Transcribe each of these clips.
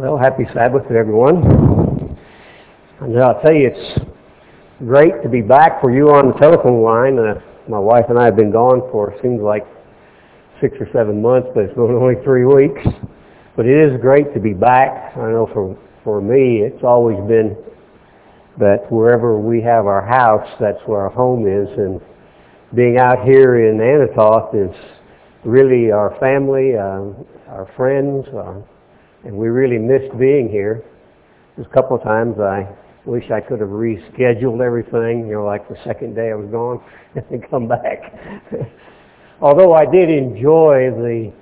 Well, happy Sabbath to everyone. And I'll tell you, it's great to be back for you on the telephone line. Uh, my wife and I have been gone for, seems like six or seven months, but it's been only three weeks. But it is great to be back. I know for, for me, it's always been that wherever we have our house, that's where our home is. And being out here in Anatoth is really our family, uh, our friends, uh, and we really missed being here. There's a couple of times I wish I could have rescheduled everything, you know, like the second day I was gone and come back. Although I did enjoy the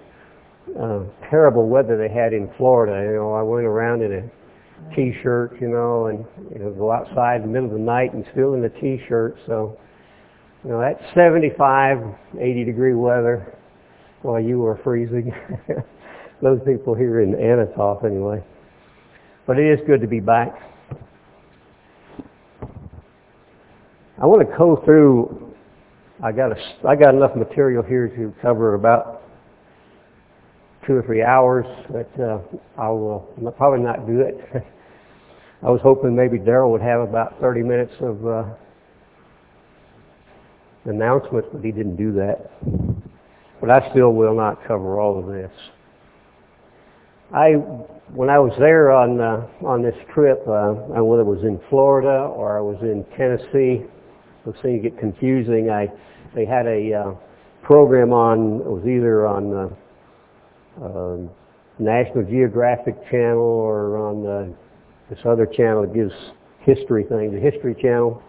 uh, terrible weather they had in Florida, you know, I went around in a t-shirt, you know, and you know, go outside in the middle of the night and still in a t-shirt. So, you know, that's 75, 80 degree weather while you were freezing. Those people here in Anatoth anyway. But it is good to be back. I want to go through, I got, a, I got enough material here to cover about two or three hours, but uh, I will probably not do it. I was hoping maybe Daryl would have about 30 minutes of uh, announcements, but he didn't do that. But I still will not cover all of this. I, when I was there on uh, on this trip, uh, whether it was in Florida or I was in Tennessee, those things get confusing. I they had a uh, program on it was either on uh, uh, National Geographic Channel or on the, this other channel that gives history things, the History Channel,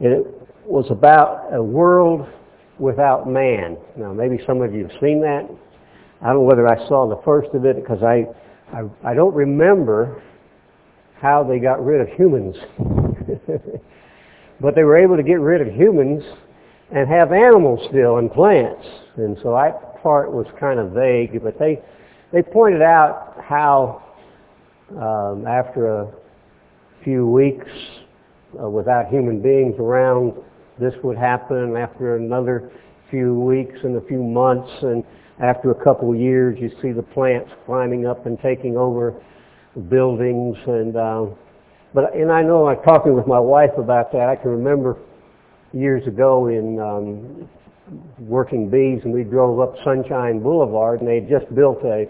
and it was about a world without man. Now, maybe some of you have seen that. I don't know whether I saw the first of it because I, I, I don't remember how they got rid of humans. but they were able to get rid of humans and have animals still and plants. And so that part was kind of vague, but they, they pointed out how um, after a few weeks uh, without human beings around, this would happen after another few weeks and a few months and after a couple of years you see the plants climbing up and taking over buildings and uh, but and I know I'm talking with my wife about that. I can remember years ago in um, working bees and we drove up Sunshine Boulevard and they had just built a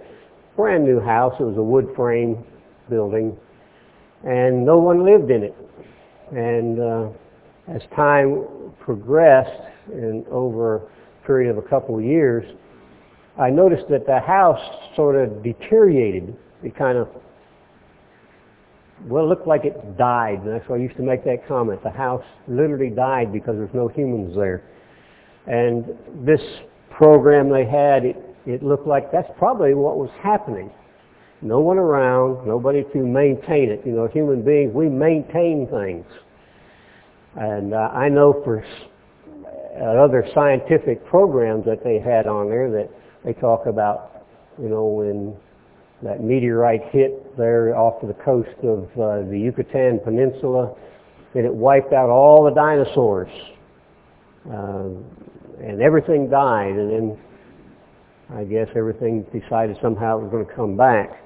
brand new house. It was a wood frame building and no one lived in it. And uh, as time progressed and over a period of a couple of years, I noticed that the house sort of deteriorated. It kind of, well, it looked like it died. And that's why I used to make that comment. The house literally died because there's no humans there. And this program they had, it, it looked like that's probably what was happening. No one around, nobody to maintain it. You know, human beings, we maintain things. And uh, I know for uh, other scientific programs that they had on there that they talk about, you know, when that meteorite hit there off of the coast of uh, the Yucatan Peninsula, and it wiped out all the dinosaurs. Uh, and everything died, and then I guess everything decided somehow it was going to come back.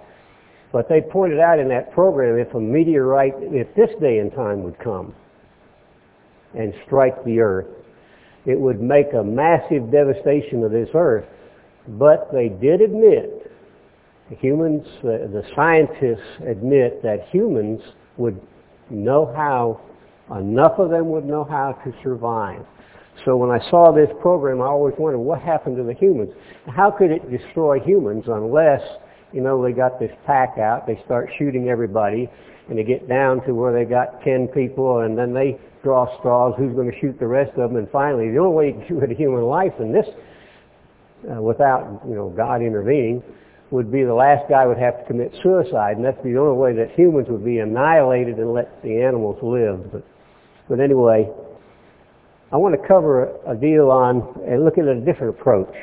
But they pointed out in that program if a meteorite, if this day and time would come and strike the earth, it would make a massive devastation of this earth but they did admit, humans, the scientists admit that humans would know how, enough of them would know how to survive. So when I saw this program, I always wondered what happened to the humans. How could it destroy humans unless, you know, they got this pack out, they start shooting everybody, and they get down to where they got 10 people, and then they draw straws, who's going to shoot the rest of them, and finally, the only way to get rid of human life in this uh, without you know God intervening would be the last guy would have to commit suicide, and that's the only way that humans would be annihilated and let the animals live. But, but anyway, I want to cover a, deal on and look at a different approach.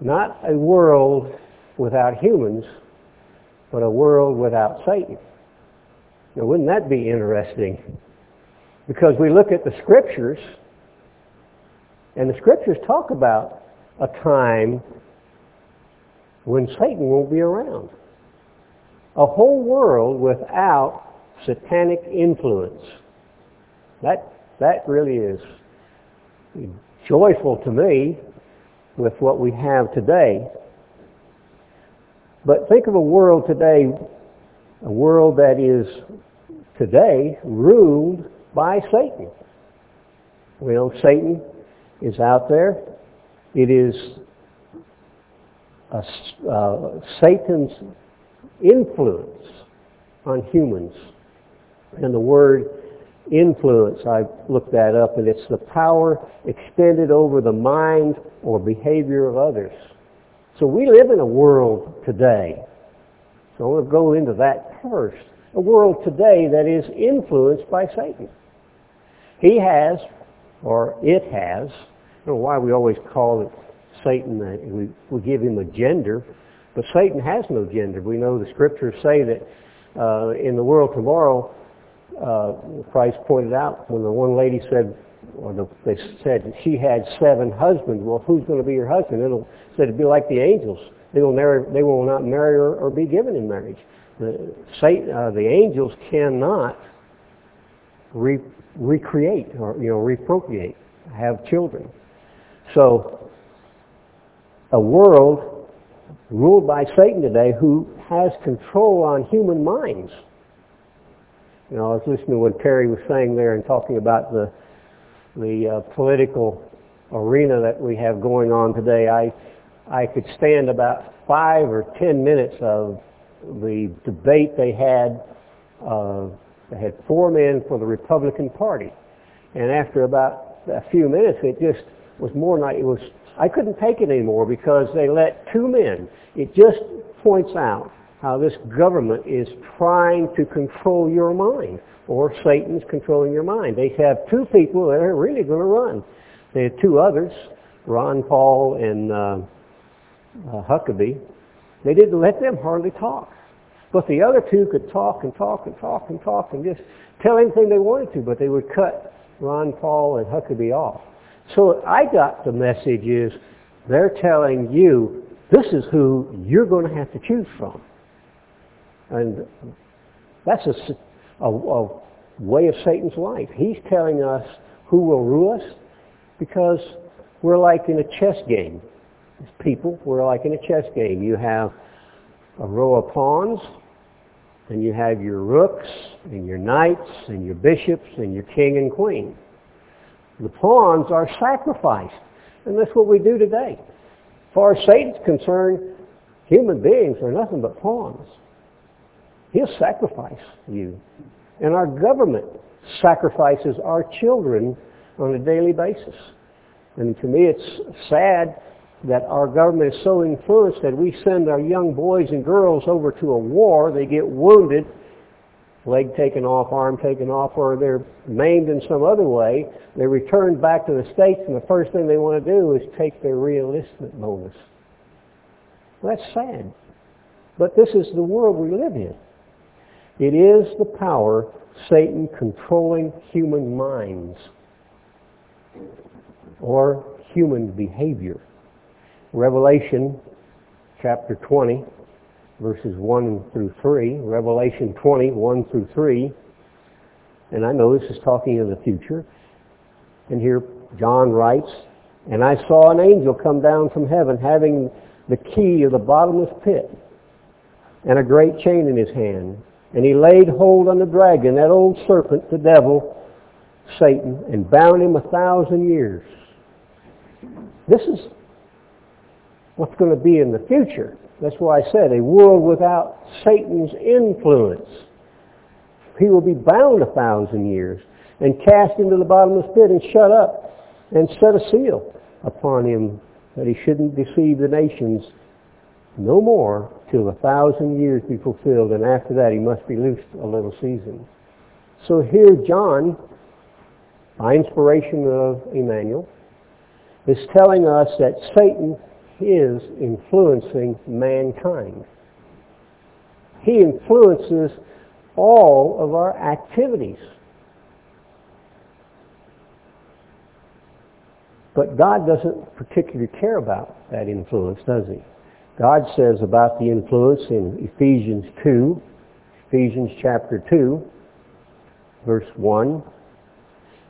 Not a world without humans, but a world without Satan. Now, wouldn't that be interesting? Because we look at the scriptures, and the scriptures talk about a time when Satan won't be around. a whole world without satanic influence. That, that really is joyful to me with what we have today. But think of a world today, a world that is today ruled by Satan. Well, Satan is out there. It is a, uh, Satan's influence on humans. And the word influence, I looked that up, and it's the power extended over the mind or behavior of others. So we live in a world today. So I want to go into that first. A world today that is influenced by Satan. He has, or it has, Don't know why we always call it Satan, we, we give him a gender, but Satan has no gender. We know the scriptures say that uh, in the world tomorrow, uh, Christ pointed out when the one lady said, or the, they said she had seven husbands. Well, who's going to be your husband? It'll said it'd be like the angels. They will never, they will not marry or, or be given in marriage. The, Satan, uh, the angels cannot re, recreate or you know reprocreate, have children. So a world ruled by Satan today who has control on human minds. You know, I was listening to what Terry was saying there and talking about the the uh, political arena that we have going on today. I I could stand about five or ten minutes of the debate they had. Uh, they had four men for the Republican Party, and after about a few minutes, it just was more like it was. I couldn't take it anymore because they let two men. It just points out how this government is trying to control your mind, or Satan's controlling your mind. They have two people that are really going to run. They had two others, Ron Paul and uh, uh, Huckabee. They didn't let them hardly talk. But the other two could talk and talk and talk and talk and just tell anything they wanted to, but they would cut Ron Paul and Huckabee off. So I got the message is they're telling you this is who you're going to have to choose from. And that's a, a, a way of Satan's life. He's telling us who will rule us because we're like in a chess game. People, we're like in a chess game. You have a row of pawns, and you have your rooks, and your knights, and your bishops, and your king and queen. The pawns are sacrificed. And that's what we do today. As far as Satan's concerned, human beings are nothing but pawns. He'll sacrifice you. And our government sacrifices our children on a daily basis. And to me it's sad that our government is so influenced that we send our young boys and girls over to a war, they get wounded, leg taken off, arm taken off, or they're maimed in some other way. They return back to the States and the first thing they want to do is take their reenlistment bonus. That's sad. But this is the world we live in. It is the power, Satan controlling human minds or human behavior. Revelation chapter 20, verses 1 through 3. Revelation 20, 1 through 3. And I know this is talking of the future. And here John writes, And I saw an angel come down from heaven having the key of the bottomless pit and a great chain in his hand. And he laid hold on the dragon, that old serpent, the devil, Satan, and bound him a thousand years. This is what's going to be in the future. That's why I said a world without Satan's influence. He will be bound a thousand years and cast into the bottomless pit and shut up and set a seal upon him that he shouldn't deceive the nations no more till a thousand years be fulfilled, and after that he must be loosed a little season. So here John, by inspiration of Emmanuel, is telling us that Satan is influencing mankind. He influences all of our activities. But God doesn't particularly care about that influence, does he? God says about the influence in Ephesians 2, Ephesians chapter 2, verse 1,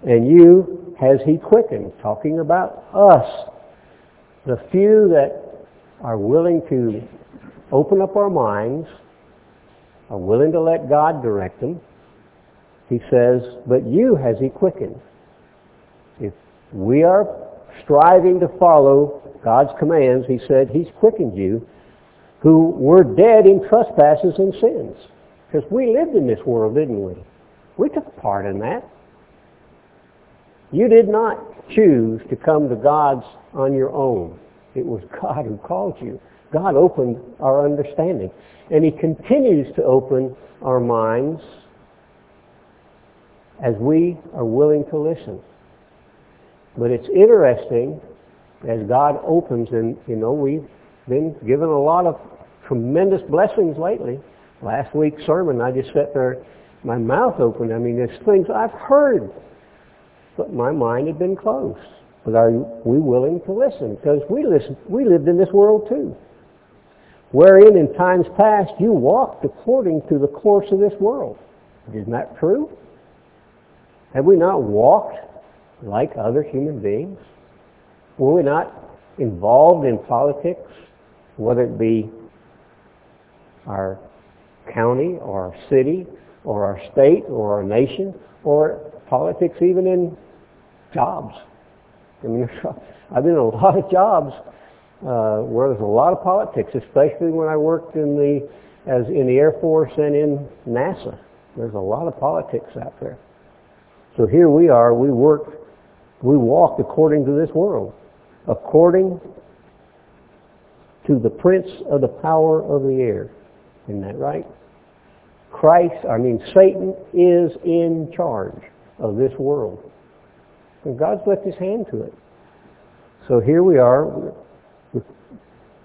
and you has he quickened, talking about us, the few that are willing to open up our minds, are willing to let God direct them. He says, but you has he quickened. If we are striving to follow God's commands, he said, he's quickened you who were dead in trespasses and sins. Because we lived in this world, didn't we? We took part in that. You did not choose to come to God's on your own. It was God who called you. God opened our understanding. And He continues to open our minds as we are willing to listen. But it's interesting as God opens, and you know, we've been given a lot of tremendous blessings lately. Last week's sermon, I just sat there, my mouth open. I mean, there's things I've heard, my mind had been closed. But are we willing to listen? Because we listen, we lived in this world too. Wherein in times past you walked according to the course of this world. Isn't that true? Have we not walked like other human beings? Were we not involved in politics, whether it be our county or our city or our state or our nation or politics even in jobs? I mean, I've been in a lot of jobs uh, where there's a lot of politics, especially when I worked in the as in the Air Force and in NASA. There's a lot of politics out there. So here we are. We work, we walk according to this world, according to the prince of the power of the air. Isn't that right? Christ, I mean Satan, is in charge of this world. And God's left his hand to it. So here we are.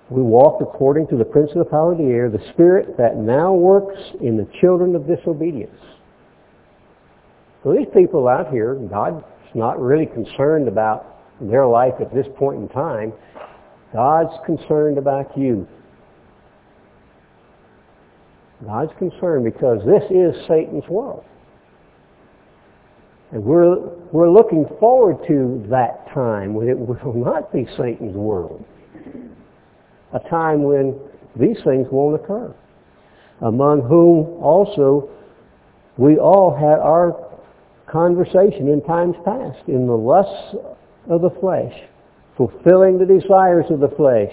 We walk according to the prince of the power of the air, the spirit that now works in the children of disobedience. So these people out here, God's not really concerned about their life at this point in time. God's concerned about you. God's concerned because this is Satan's world. And we're, we're looking forward to that time when it will not be Satan's world. A time when these things won't occur. Among whom also we all had our conversation in times past, in the lusts of the flesh, fulfilling the desires of the flesh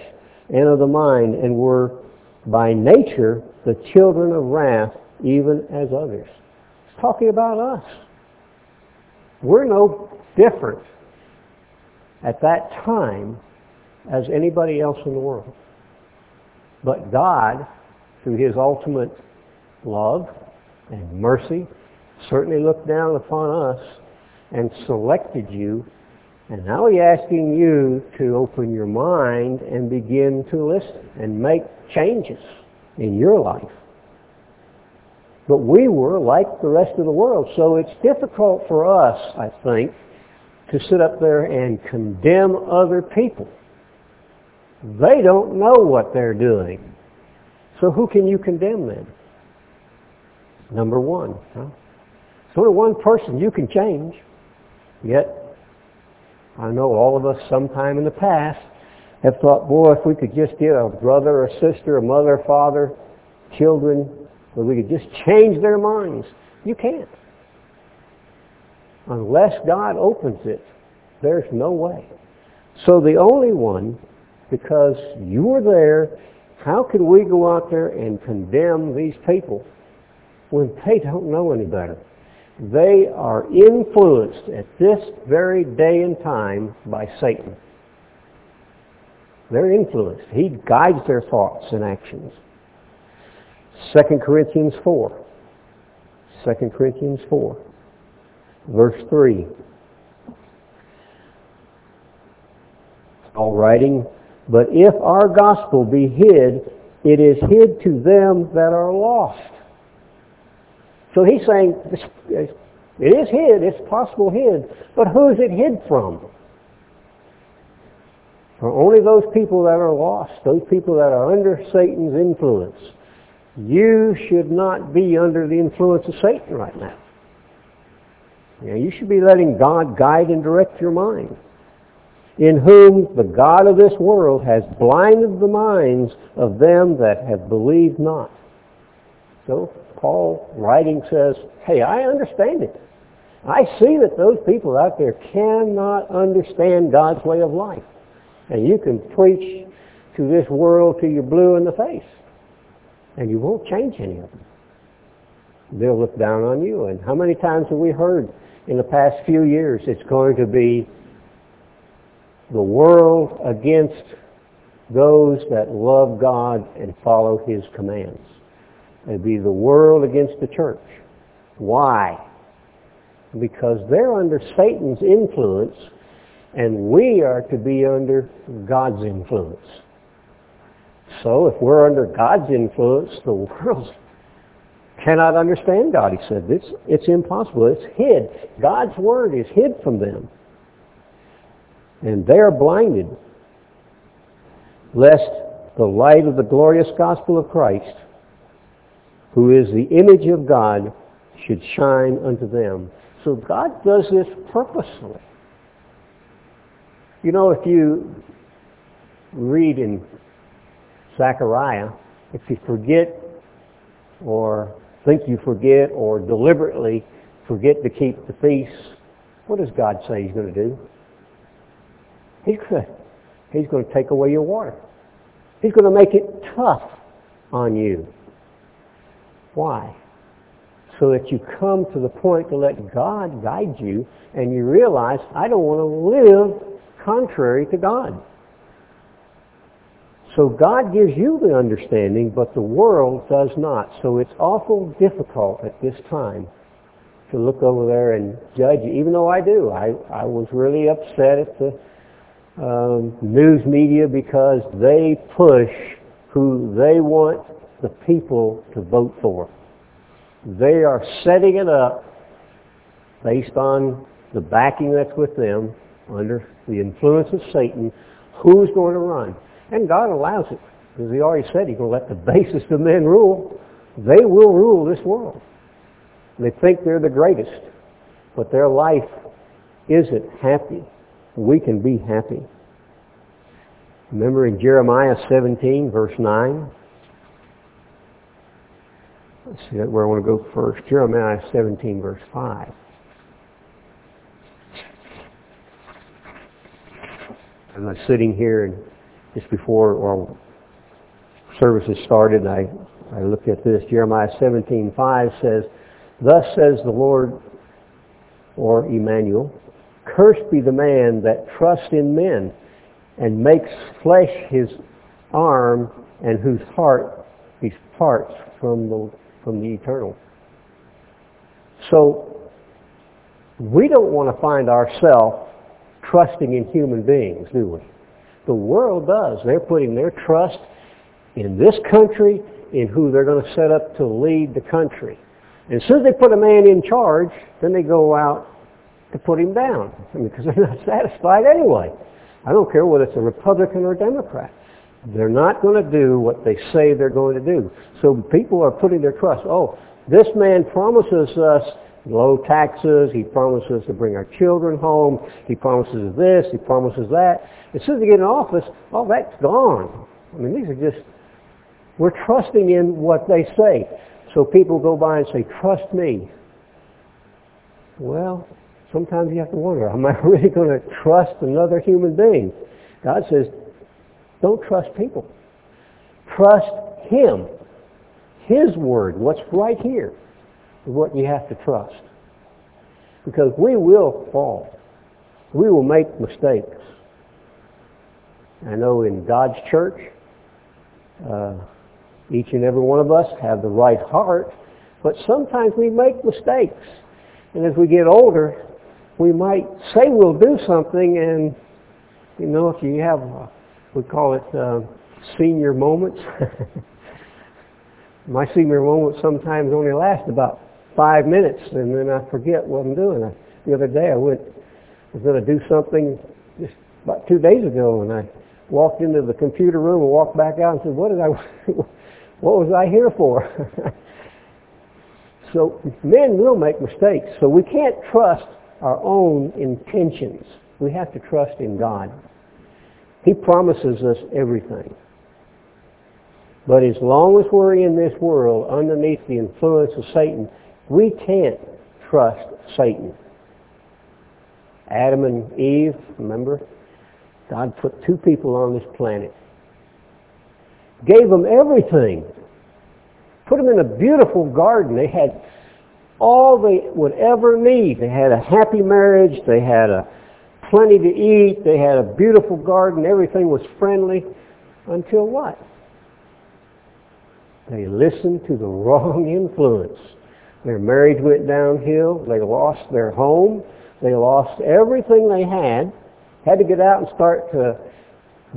and of the mind, and were by nature the children of wrath, even as others. It's talking about us. We're no different at that time as anybody else in the world. But God, through his ultimate love and mercy, certainly looked down upon us and selected you. And now he's asking you to open your mind and begin to listen and make changes in your life. But we were like the rest of the world. So it's difficult for us, I think, to sit up there and condemn other people. They don't know what they're doing. So who can you condemn then? Number one. Huh? It's only one person you can change. Yet, I know all of us sometime in the past have thought, boy, if we could just get a brother a sister, a mother, or father, children, where we could just change their minds. You can't. Unless God opens it, there's no way. So the only one, because you were there, how can we go out there and condemn these people when they don't know any better? They are influenced at this very day and time by Satan. They're influenced. He guides their thoughts and actions. 2 Corinthians 4. 2 Corinthians 4. Verse 3. All writing, but if our gospel be hid, it is hid to them that are lost. So he's saying, it is hid, it's possible hid, but who is it hid from? For only those people that are lost, those people that are under Satan's influence, you should not be under the influence of Satan right now. You, you should be letting God guide and direct your mind. In whom the God of this world has blinded the minds of them that have believed not. So Paul writing says, hey, I understand it. I see that those people out there cannot understand God's way of life. And you can preach to this world till you're blue in the face. And you won't change any of them. They'll look down on you. And how many times have we heard in the past few years it's going to be the world against those that love God and follow His commands. It'd be the world against the church. Why? Because they're under Satan's influence and we are to be under God's influence. So if we're under God's influence, the world cannot understand God. He said, it's, it's impossible. It's hid. God's word is hid from them. And they are blinded, lest the light of the glorious gospel of Christ, who is the image of God, should shine unto them. So God does this purposely. You know, if you read in Zechariah, if you forget or think you forget or deliberately forget to keep the feast, what does God say he's going to do? He's going to, he's going to take away your water. He's going to make it tough on you. Why? So that you come to the point to let God guide you and you realize, I don't want to live contrary to God. So God gives you the understanding, but the world does not. So it's awful difficult at this time to look over there and judge, even though I do. I, I was really upset at the um, news media because they push who they want the people to vote for. They are setting it up based on the backing that's with them under the influence of Satan who's going to run. And God allows it. Because he already said he's going to let the basest of men rule. They will rule this world. They think they're the greatest. But their life isn't happy. We can be happy. Remember in Jeremiah 17, verse 9? Let's see where I want to go first. Jeremiah 17, verse 5. I was sitting here and just before our services started, I, I looked at this. Jeremiah 17:5 says, Thus says the Lord, or Emmanuel, Cursed be the man that trusts in men and makes flesh his arm and whose heart he parts from the, from the eternal. So we don't want to find ourselves trusting in human beings, do we? The world does. They're putting their trust in this country, in who they're going to set up to lead the country. And as soon as they put a man in charge, then they go out to put him down. I mean, because they're not satisfied anyway. I don't care whether it's a Republican or a Democrat. They're not going to do what they say they're going to do. So people are putting their trust. Oh, this man promises us low taxes. He promises to bring our children home. He promises this. He promises that. As soon as they get in office, all that's gone. I mean, these are just, we're trusting in what they say. So people go by and say, trust me. Well, sometimes you have to wonder, am I really going to trust another human being? God says, don't trust people. Trust Him. His word, what's right here is what you have to trust. Because we will fall. We will make mistakes. I know in God's church, uh, each and every one of us have the right heart, but sometimes we make mistakes. And as we get older, we might say we'll do something and, you know, if you have, uh, we call it uh, senior moments. My senior moments sometimes only last about five minutes, and then I forget what I'm doing. I, the other day I went, I was going to do something just about two days ago, and I walked into the computer room and walked back out and said, what did I, what was I here for? so men will make mistakes. So we can't trust our own intentions. We have to trust in God. He promises us everything. But as long as we're in this world underneath the influence of Satan, we can't trust Satan. Adam and Eve, remember? God put two people on this planet. Gave them everything. Put them in a beautiful garden. They had all they would ever need. They had a happy marriage. They had a plenty to eat. They had a beautiful garden. Everything was friendly. Until what? They listened to the wrong influence. Their marriage went downhill. They lost their home. They lost everything they had. Had to get out and start to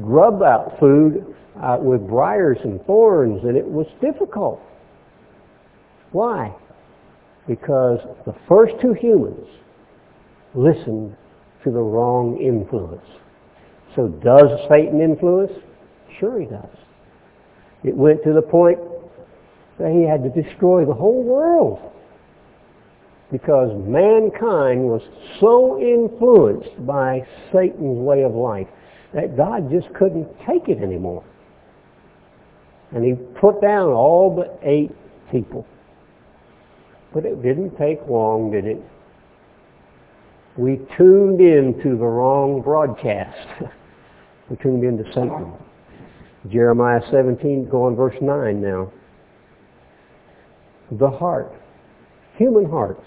grub out food uh, with briars and thorns, and it was difficult. Why? Because the first two humans listened to the wrong influence. So does Satan influence? Sure he does. It went to the point that he had to destroy the whole world because mankind was so influenced by Satan's way of life that God just couldn't take it anymore. And he put down all but eight people. But it didn't take long, did it? We tuned in to the wrong broadcast. we tuned into Satan. Jeremiah 17, go on verse 9 now the heart, human hearts,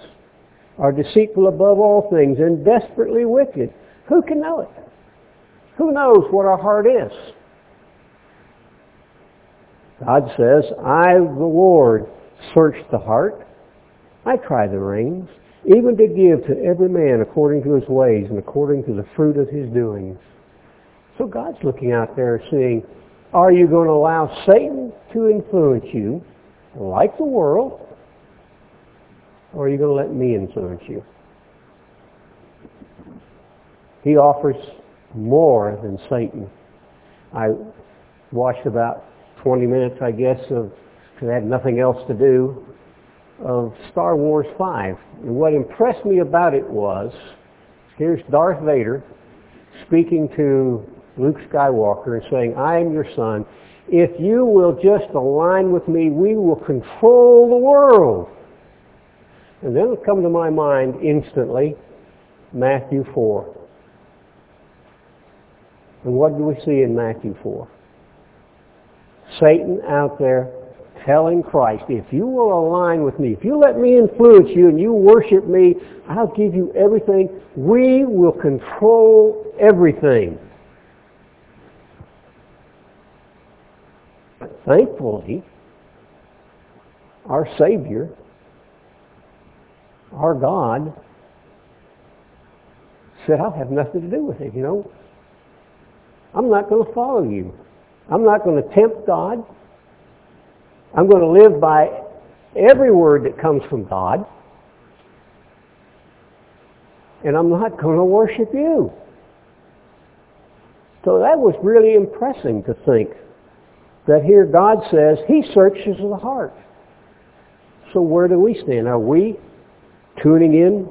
are deceitful above all things and desperately wicked. Who can know it? Who knows what our heart is? God says, I, the Lord, search the heart. I try the reins, even to give to every man according to his ways and according to the fruit of his doings. So God's looking out there saying, are you going to allow Satan to influence you like the world, or are you going to let me influence you? He offers more than Satan. I watched about 20 minutes, I guess, of, because I had nothing else to do, of Star Wars 5. And what impressed me about it was, here's Darth Vader speaking to Luke Skywalker and saying, I am your son if you will just align with me, we will control the world. And then it come to my mind instantly, Matthew 4. And what do we see in Matthew 4? Satan out there telling Christ, if you will align with me, if you let me influence you and you worship me, I'll give you everything. We will control everything. But thankfully, our Savior, our God, said, I'll have nothing to do with it, you know. I'm not going to follow you. I'm not going to tempt God. I'm going to live by every word that comes from God. And I'm not going to worship you. So that was really impressing to think that here God says he searches the heart. So where do we stand? Are we tuning in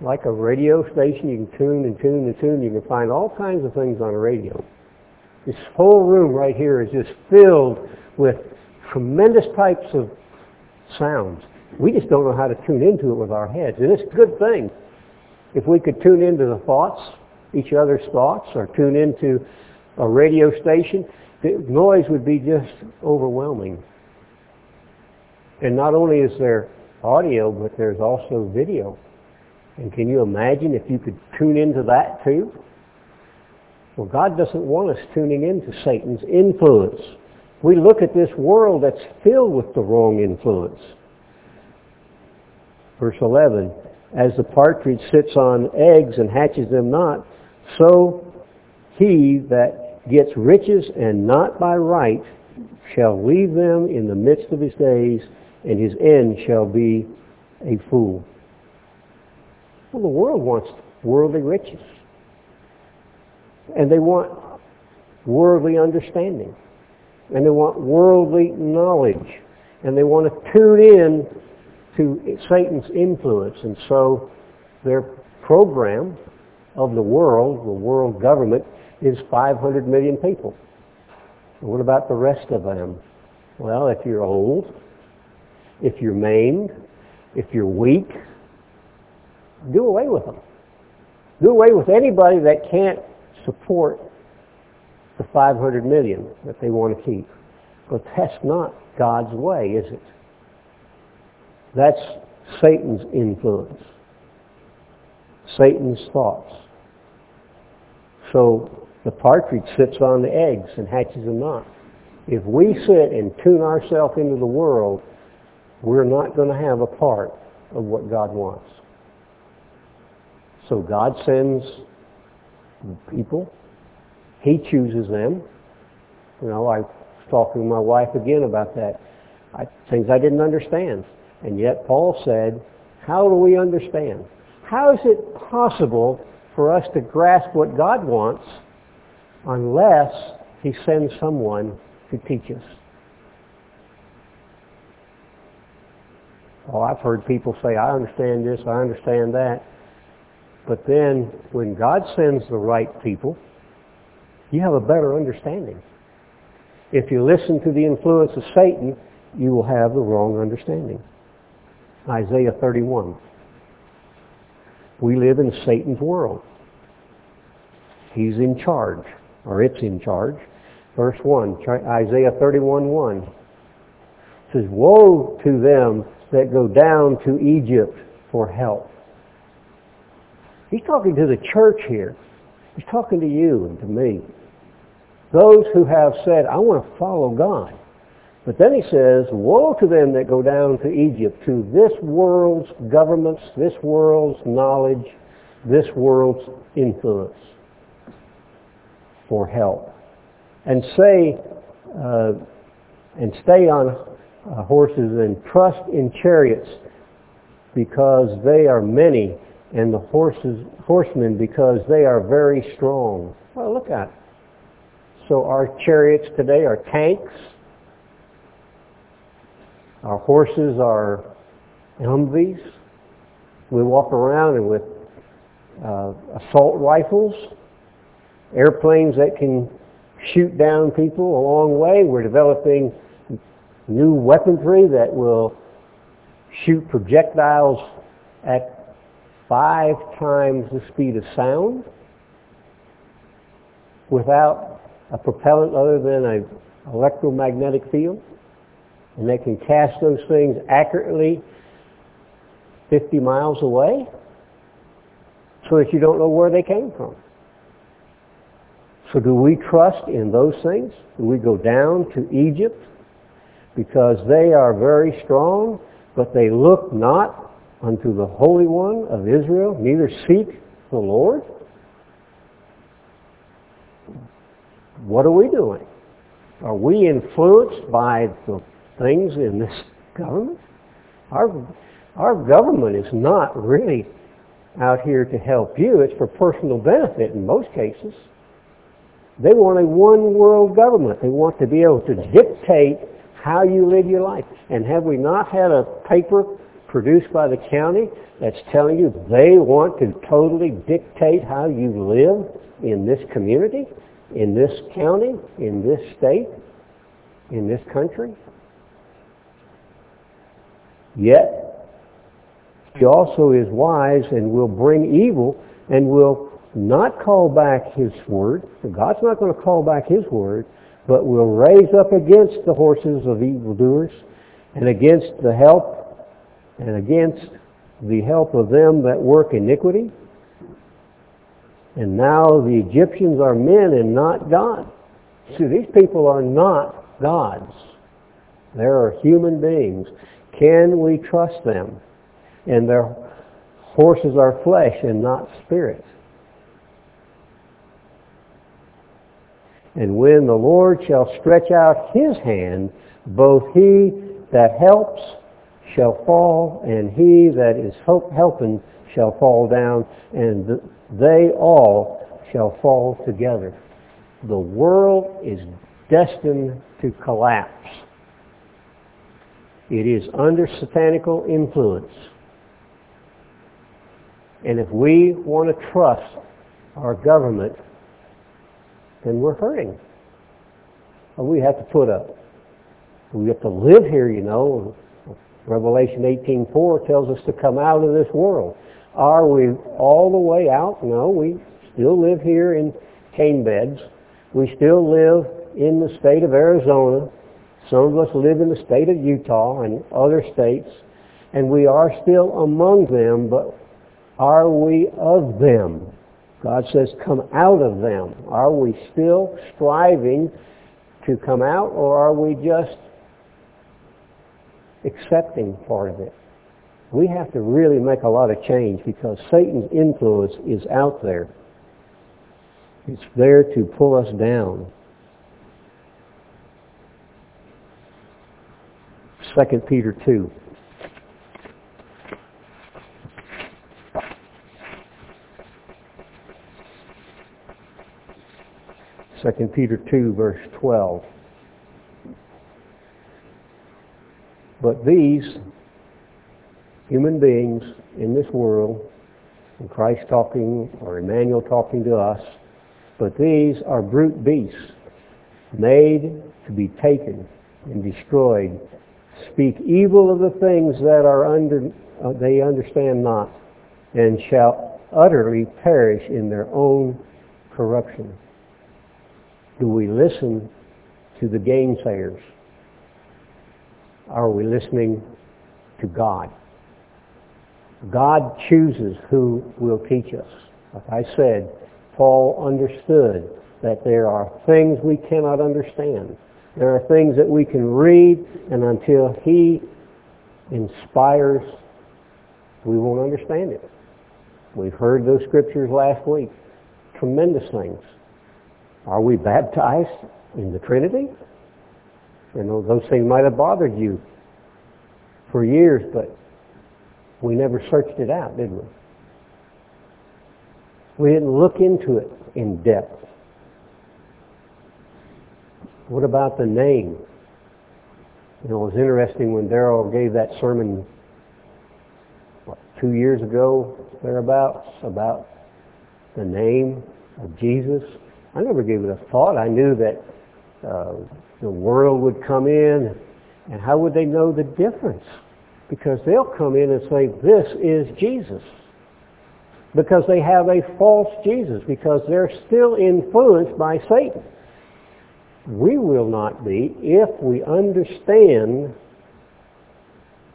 like a radio station? You can tune and tune and tune. You can find all kinds of things on a radio. This whole room right here is just filled with tremendous types of sounds. We just don't know how to tune into it with our heads. And it's a good thing if we could tune into the thoughts, each other's thoughts, or tune into a radio station the noise would be just overwhelming. And not only is there audio, but there's also video. And can you imagine if you could tune into that too? Well, God doesn't want us tuning into Satan's influence. We look at this world that's filled with the wrong influence. Verse 11, as the partridge sits on eggs and hatches them not, so he that gets riches and not by right shall leave them in the midst of his days, and his end shall be a fool. Well, the world wants worldly riches. And they want worldly understanding. And they want worldly knowledge. And they want to tune in to Satan's influence. And so their program of the world, the world government, is 500 million people. What about the rest of them? Well, if you're old, if you're maimed, if you're weak, do away with them. Do away with anybody that can't support the 500 million that they want to keep. But that's not God's way, is it? That's Satan's influence. Satan's thoughts. So the partridge sits on the eggs and hatches them not. If we sit and tune ourselves into the world, we're not going to have a part of what God wants. So God sends people. He chooses them. You know, I was talking to my wife again about that. I, things I didn't understand. And yet Paul said, how do we understand? How is it possible for us to grasp what God wants unless he sends someone to teach us? Oh, I've heard people say, I understand this, I understand that. But then when God sends the right people, you have a better understanding. If you listen to the influence of Satan, you will have the wrong understanding. Isaiah 31. We live in Satan's world. He's in charge, or it's in charge. Verse 1, Isaiah 31, 1 says, Woe to them that go down to Egypt for help. He's talking to the church here. He's talking to you and to me. Those who have said, I want to follow God. But then he says, Woe to them that go down to Egypt, to this world's governments, this world's knowledge, this world's influence for help. And say, uh, and stay on uh, horses and trust in chariots because they are many and the horses, horsemen because they are very strong. Well, look at it. So our chariots today are tanks. Our horses are Humvees. We walk around with uh, assault rifles, airplanes that can shoot down people a long way. We're developing new weaponry that will shoot projectiles at five times the speed of sound without a propellant other than an electromagnetic field. And they can cast those things accurately 50 miles away so that you don't know where they came from. So do we trust in those things? Do we go down to Egypt because they are very strong, but they look not unto the Holy One of Israel, neither seek the Lord? What are we doing? Are we influenced by the things in this government? Our, our government is not really out here to help you. It's for personal benefit in most cases. They want a one world government. They want to be able to dictate how you live your life. And have we not had a paper produced by the county that's telling you they want to totally dictate how you live in this community, in this county, in this state, in this country? Yet, he also is wise and will bring evil and will not call back his word. God's not going to call back his word, but will raise up against the horses of evildoers and against the help and against the help of them that work iniquity. And now the Egyptians are men and not God. See, these people are not gods. They are human beings. Can we trust them? And their horses are flesh and not spirit. And when the Lord shall stretch out his hand, both he that helps shall fall, and he that is helping shall fall down, and they all shall fall together. The world is destined to collapse. It is under satanical influence. And if we want to trust our government, then we're hurting. We have to put up. We have to live here, you know. Revelation 18.4 tells us to come out of this world. Are we all the way out? No, we still live here in Cane Beds. We still live in the state of Arizona. Some of us live in the state of Utah and other states. And we are still among them, but are we of them? God says, come out of them. Are we still striving to come out, or are we just accepting part of it? We have to really make a lot of change because Satan's influence is out there. It's there to pull us down. 2 Peter 2. Second Peter 2 verse 12. But these human beings in this world, and Christ talking or Emmanuel talking to us, but these are brute beasts, made to be taken and destroyed, speak evil of the things that are under uh, they understand not, and shall utterly perish in their own corruption. Do we listen to the gainsayers? Are we listening to God? God chooses who will teach us. Like I said, Paul understood that there are things we cannot understand. There are things that we can read, and until he inspires, we won't understand it. We've heard those scriptures last week. Tremendous things. Are we baptized in the Trinity? You know, those things might have bothered you for years, but we never searched it out, did we? We didn't look into it in depth. What about the name? You know, it was interesting when Daryl gave that sermon what, two years ago, thereabouts, about the name of Jesus. I never gave it a thought. I knew that uh, the world would come in, and how would they know the difference? Because they'll come in and say, this is Jesus. Because they have a false Jesus, because they're still influenced by Satan. We will not be if we understand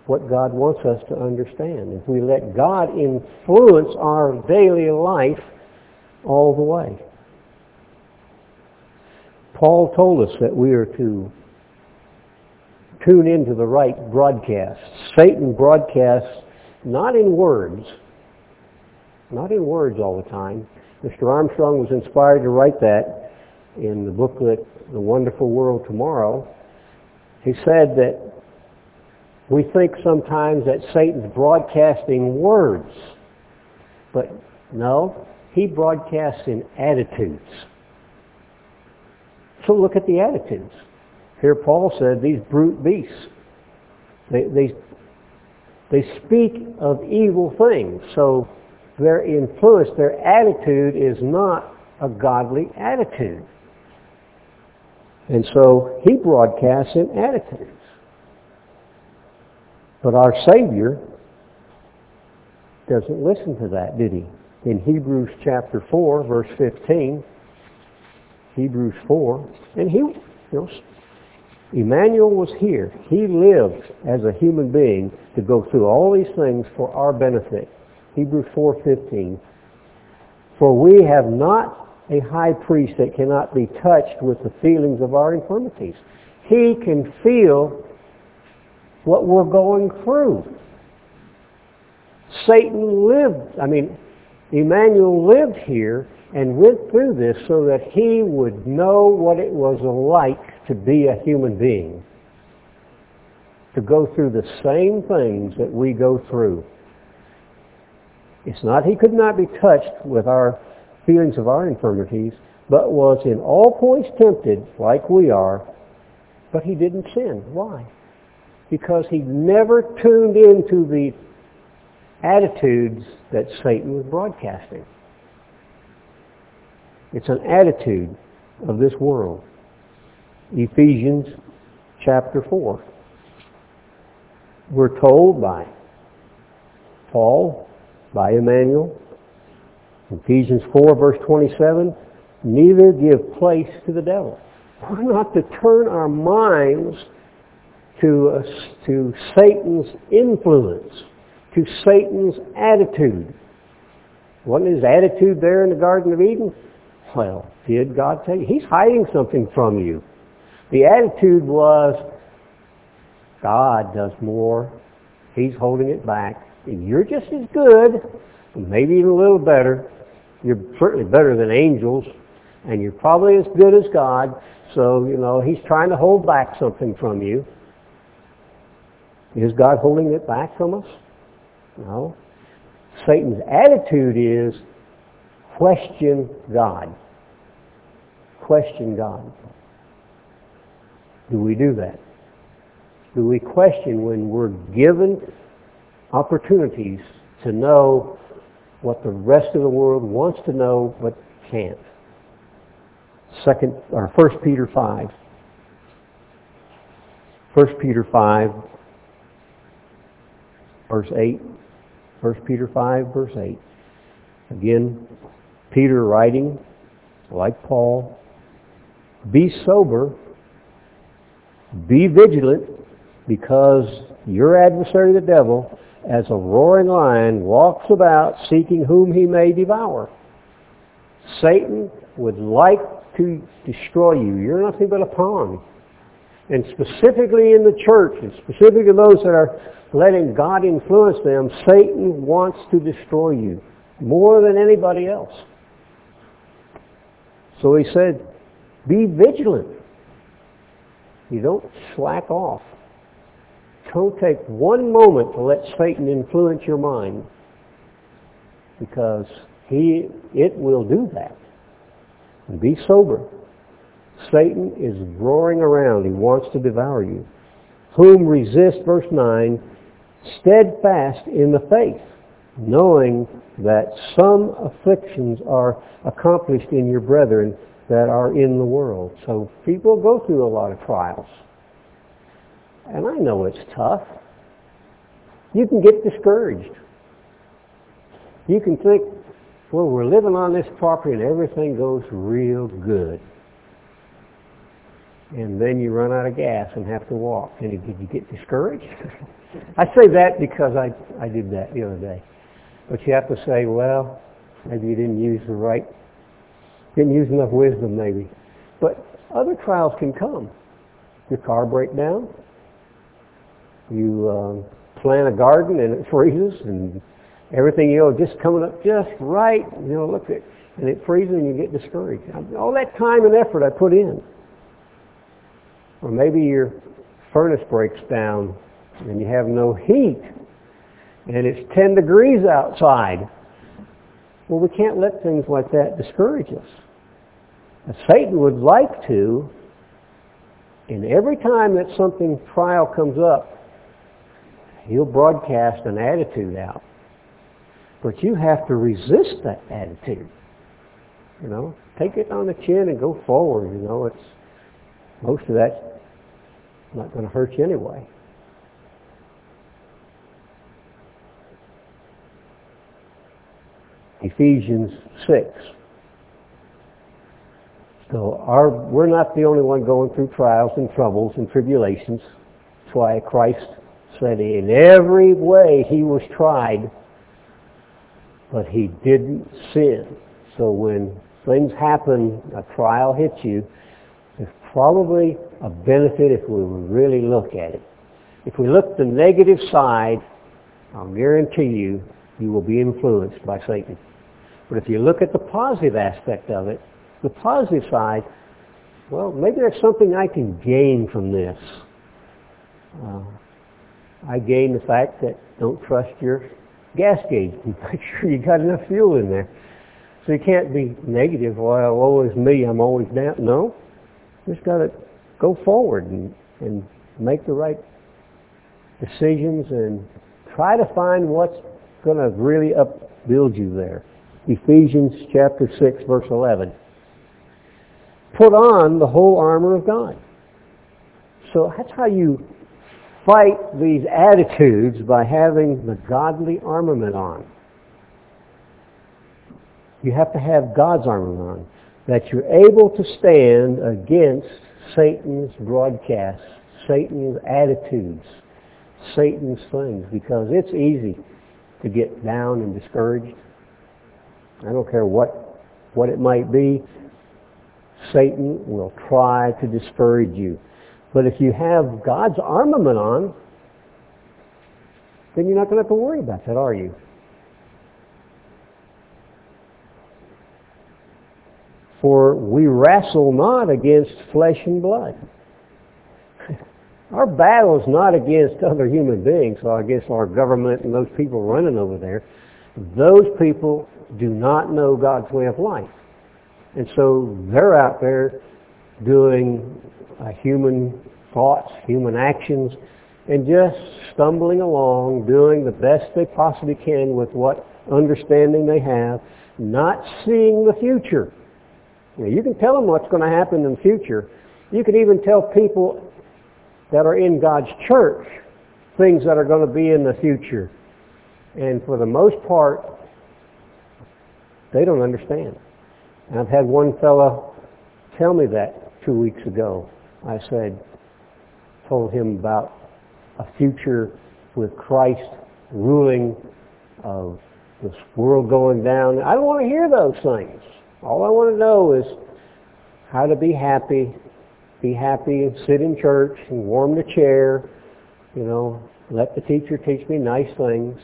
what God wants us to understand. If we let God influence our daily life all the way. Paul told us that we are to tune into the right broadcast. Satan broadcasts not in words, not in words all the time. Mr. Armstrong was inspired to write that in the booklet, The Wonderful World Tomorrow. He said that we think sometimes that Satan's broadcasting words, but no, he broadcasts in attitudes. So look at the attitudes. Here Paul said these brute beasts, they, they, they speak of evil things. So their influence, their attitude is not a godly attitude. And so he broadcasts in attitudes. But our Savior doesn't listen to that, did he? In Hebrews chapter 4, verse 15, Hebrews 4. And he, you know, Emmanuel was here. He lived as a human being to go through all these things for our benefit. Hebrews 4.15. For we have not a high priest that cannot be touched with the feelings of our infirmities. He can feel what we're going through. Satan lived, I mean, Emmanuel lived here and went through this so that he would know what it was like to be a human being. To go through the same things that we go through. It's not he could not be touched with our feelings of our infirmities, but was in all points tempted like we are, but he didn't sin. Why? Because he never tuned into the attitudes that Satan was broadcasting. It's an attitude of this world. Ephesians chapter 4. We're told by Paul, by Emmanuel, Ephesians 4 verse 27, neither give place to the devil. We're not to turn our minds to, uh, to Satan's influence, to Satan's attitude. Wasn't his attitude there in the Garden of Eden? Well, did God tell you? He's hiding something from you. The attitude was, God does more. He's holding it back. And you're just as good, maybe even a little better. You're certainly better than angels, and you're probably as good as God. So, you know, he's trying to hold back something from you. Is God holding it back from us? No. Satan's attitude is question God. Question God. Do we do that? Do we question when we're given opportunities to know what the rest of the world wants to know but can't? Second or First Peter five. First Peter five, verse eight. First Peter five, verse eight. Again, Peter writing, like Paul, be sober, be vigilant, because your adversary the devil, as a roaring lion, walks about seeking whom he may devour. Satan would like to destroy you. You're nothing but a pawn. And specifically in the church, and specifically those that are letting God influence them, Satan wants to destroy you more than anybody else. So he said, be vigilant. You don't slack off. Don't take one moment to let Satan influence your mind because he, it will do that. Be sober. Satan is roaring around. He wants to devour you. Whom resist, verse 9, steadfast in the faith, knowing that some afflictions are accomplished in your brethren that are in the world. So people go through a lot of trials. And I know it's tough. You can get discouraged. You can think, well, we're living on this property and everything goes real good. And then you run out of gas and have to walk. And did you get discouraged? I say that because I, I did that the other day. But you have to say, well, maybe you didn't use the right, didn't use enough wisdom maybe. But other trials can come. Your car break down. You um, plant a garden and it freezes and everything, you know, just coming up just right, you know, look at and it freezes and you get discouraged. All that time and effort I put in. Or maybe your furnace breaks down and you have no heat and it's 10 degrees outside. Well, we can't let things like that discourage us. And Satan would like to, and every time that something trial comes up, he'll broadcast an attitude out. But you have to resist that attitude. You know, take it on the chin and go forward. You know, it's most of that's not going to hurt you anyway. Ephesians 6. So our, we're not the only one going through trials and troubles and tribulations. That's why Christ said in every way he was tried, but he didn't sin. So when things happen, a trial hits you, there's probably a benefit if we really look at it. If we look the negative side, I'll guarantee you, you will be influenced by Satan. But if you look at the positive aspect of it, the positive side, well, maybe there's something I can gain from this. Uh, I gain the fact that don't trust your gas gauge. Make sure you got enough fuel in there. So you can't be negative, well, is me, I'm always down. No. Just got to go forward and, and make the right decisions and try to find what's going to really upbuild you there. Ephesians chapter 6 verse 11. Put on the whole armor of God. So that's how you fight these attitudes by having the godly armament on. You have to have God's armament on. That you're able to stand against Satan's broadcasts, Satan's attitudes, Satan's things, because it's easy to get down and discouraged. I don't care what, what it might be. Satan will try to discourage you. But if you have God's armament on, then you're not going to have to worry about that, are you? For we wrestle not against flesh and blood. Our battle is not against other human beings or against our government and those people running over there. Those people do not know God's way of life. And so they're out there doing uh, human thoughts, human actions, and just stumbling along, doing the best they possibly can with what understanding they have, not seeing the future. Now, you can tell them what's going to happen in the future. You can even tell people that are in God's church things that are going to be in the future. And for the most part, they don't understand. And I've had one fellow tell me that two weeks ago. I said, told him about a future with Christ ruling of this world going down. I don't want to hear those things. All I want to know is how to be happy, be happy and sit in church and warm the chair, you know, let the teacher teach me nice things.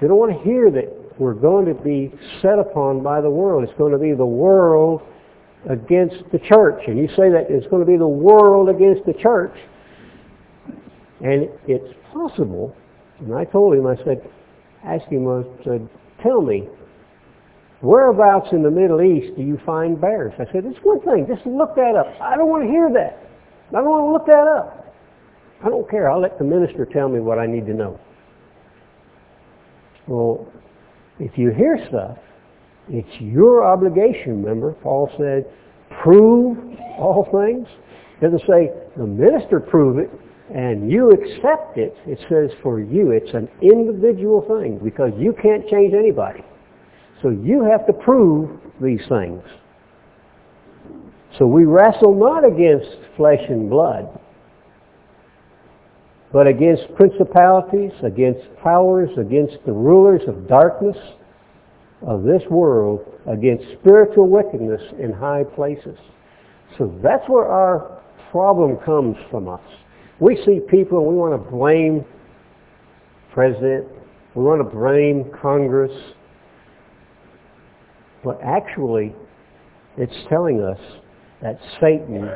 They don't want to hear that we're going to be set upon by the world. It's going to be the world against the church. And you say that it's going to be the world against the church. And it's possible. And I told him, I said, asked him, I said, tell me, whereabouts in the Middle East do you find bears? I said, it's one thing. Just look that up. I don't want to hear that. I don't want to look that up. I don't care. I'll let the minister tell me what I need to know. Well, if you hear stuff, it's your obligation, remember? Paul said, prove all things. It doesn't say the minister prove it and you accept it. It says for you, it's an individual thing because you can't change anybody. So you have to prove these things. So we wrestle not against flesh and blood, but against principalities, against powers, against the rulers of darkness of this world, against spiritual wickedness in high places. So that's where our problem comes from us. We see people and we want to blame president, we want to blame Congress, but actually it's telling us that Satan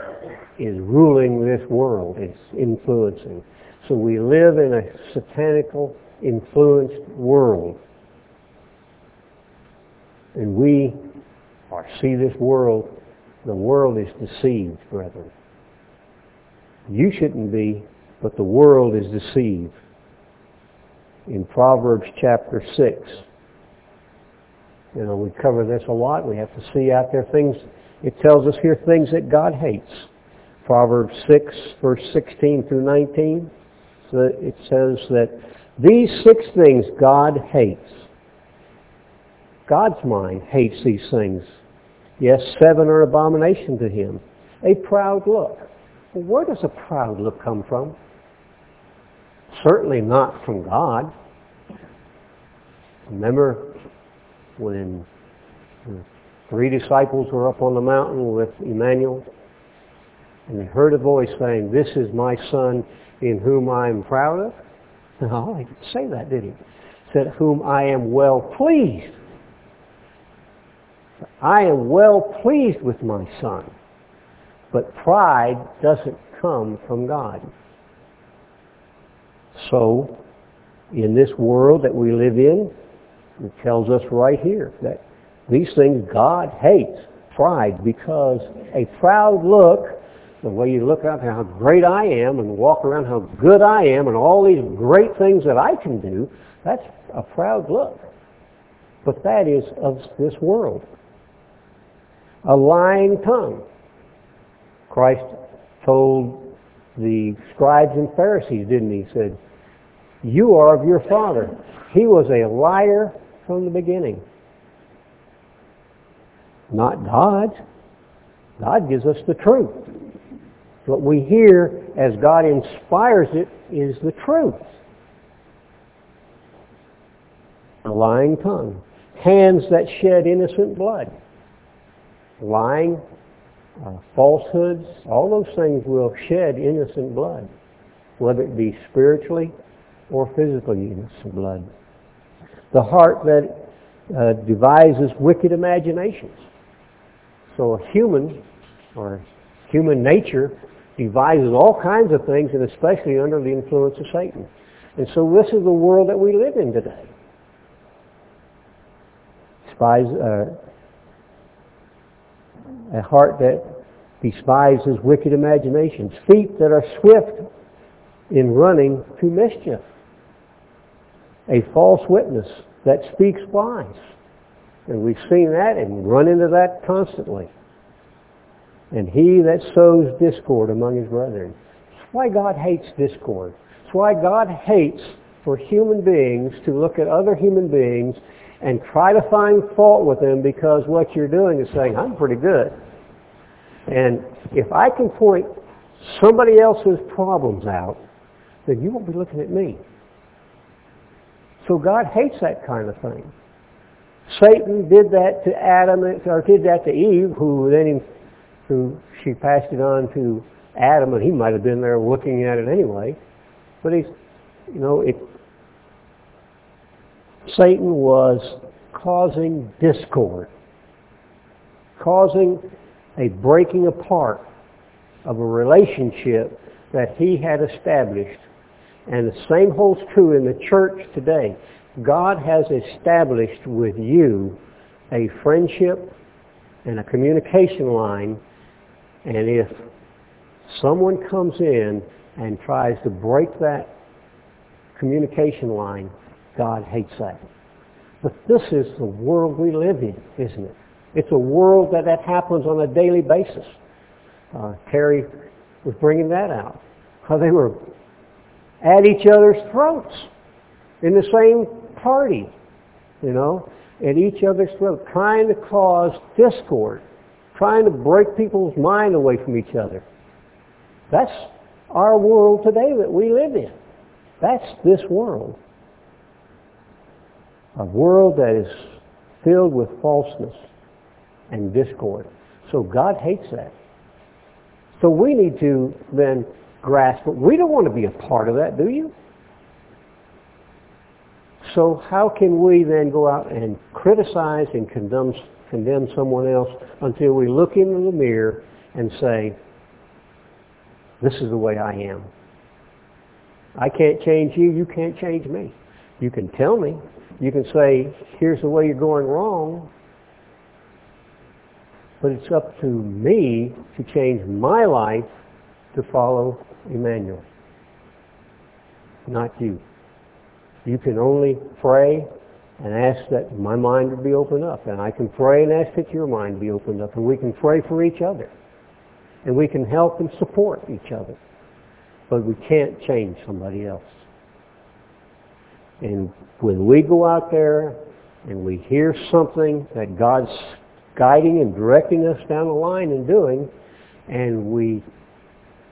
is ruling this world. It's influencing. So we live in a satanical influenced world. And we are, see this world, the world is deceived, brethren. You shouldn't be, but the world is deceived. In Proverbs chapter 6, you know, we cover this a lot. We have to see out there things. It tells us here things that God hates. Proverbs 6, verse 16 through 19. It says that these six things God hates. God's mind hates these things. Yes, seven are abomination to him. A proud look. where does a proud look come from? Certainly not from God. Remember when the three disciples were up on the mountain with Emmanuel and they heard a voice saying, This is my son in whom I am proud of? No, he didn't say that, did he? he said, whom I am well pleased. I am well pleased with my son. But pride doesn't come from God. So, in this world that we live in, it tells us right here that These things God hates. Pride, because a proud look, the way you look out how great I am and walk around how good I am and all these great things that I can do, that's a proud look. But that is of this world. A lying tongue. Christ told the scribes and Pharisees, didn't he? He said, you are of your father. He was a liar from the beginning. Not God. God gives us the truth. What we hear as God inspires it is the truth. A lying tongue. Hands that shed innocent blood. Lying, uh, falsehoods, all those things will shed innocent blood, whether it be spiritually or physically innocent blood. The heart that uh, devises wicked imaginations. So a human, or human nature, devises all kinds of things, and especially under the influence of Satan. And so this is the world that we live in today. Spies, uh, a heart that despises wicked imaginations, feet that are swift in running to mischief, a false witness that speaks lies. And we've seen that and run into that constantly. And he that sows discord among his brethren. That's why God hates discord. That's why God hates for human beings to look at other human beings and try to find fault with them because what you're doing is saying, I'm pretty good. And if I can point somebody else's problems out, then you won't be looking at me. So God hates that kind of thing. Satan did that to Adam, or did that to Eve, who then who she passed it on to Adam, and he might have been there looking at it anyway. But he's, you know, it. Satan was causing discord, causing a breaking apart of a relationship that he had established. And the same holds true in the church today. God has established with you a friendship and a communication line, and if someone comes in and tries to break that communication line, God hates that. But this is the world we live in, isn't it? It's a world that that happens on a daily basis. Uh, Terry was bringing that out. How they were at each other's throats in the same party, you know, at each other's throat, trying to cause discord, trying to break people's mind away from each other. That's our world today that we live in. That's this world. A world that is filled with falseness and discord. So God hates that. So we need to then grasp it. We don't want to be a part of that, do you? So how can we then go out and criticize and condemn, condemn someone else until we look into the mirror and say, this is the way I am. I can't change you. You can't change me. You can tell me. You can say, here's the way you're going wrong. But it's up to me to change my life to follow Emmanuel, not you. You can only pray and ask that my mind would be opened up. And I can pray and ask that your mind be opened up. And we can pray for each other. And we can help and support each other. But we can't change somebody else. And when we go out there and we hear something that God's guiding and directing us down the line and doing, and we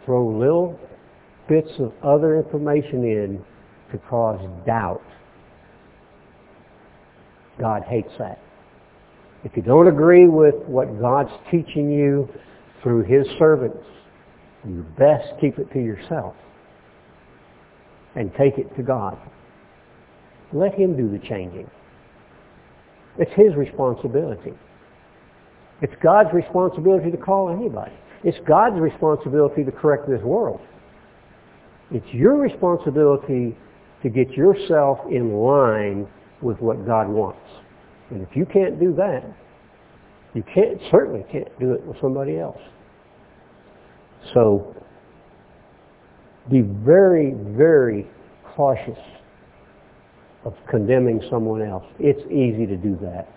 throw little bits of other information in to cause doubt. God hates that. If you don't agree with what God's teaching you through His servants, you best keep it to yourself and take it to God. Let Him do the changing. It's His responsibility. It's God's responsibility to call anybody. It's God's responsibility to correct this world. It's your responsibility to get yourself in line with what God wants. And if you can't do that, You can't certainly can't do it with somebody else. So be very, very cautious of condemning someone else. It's easy to do that.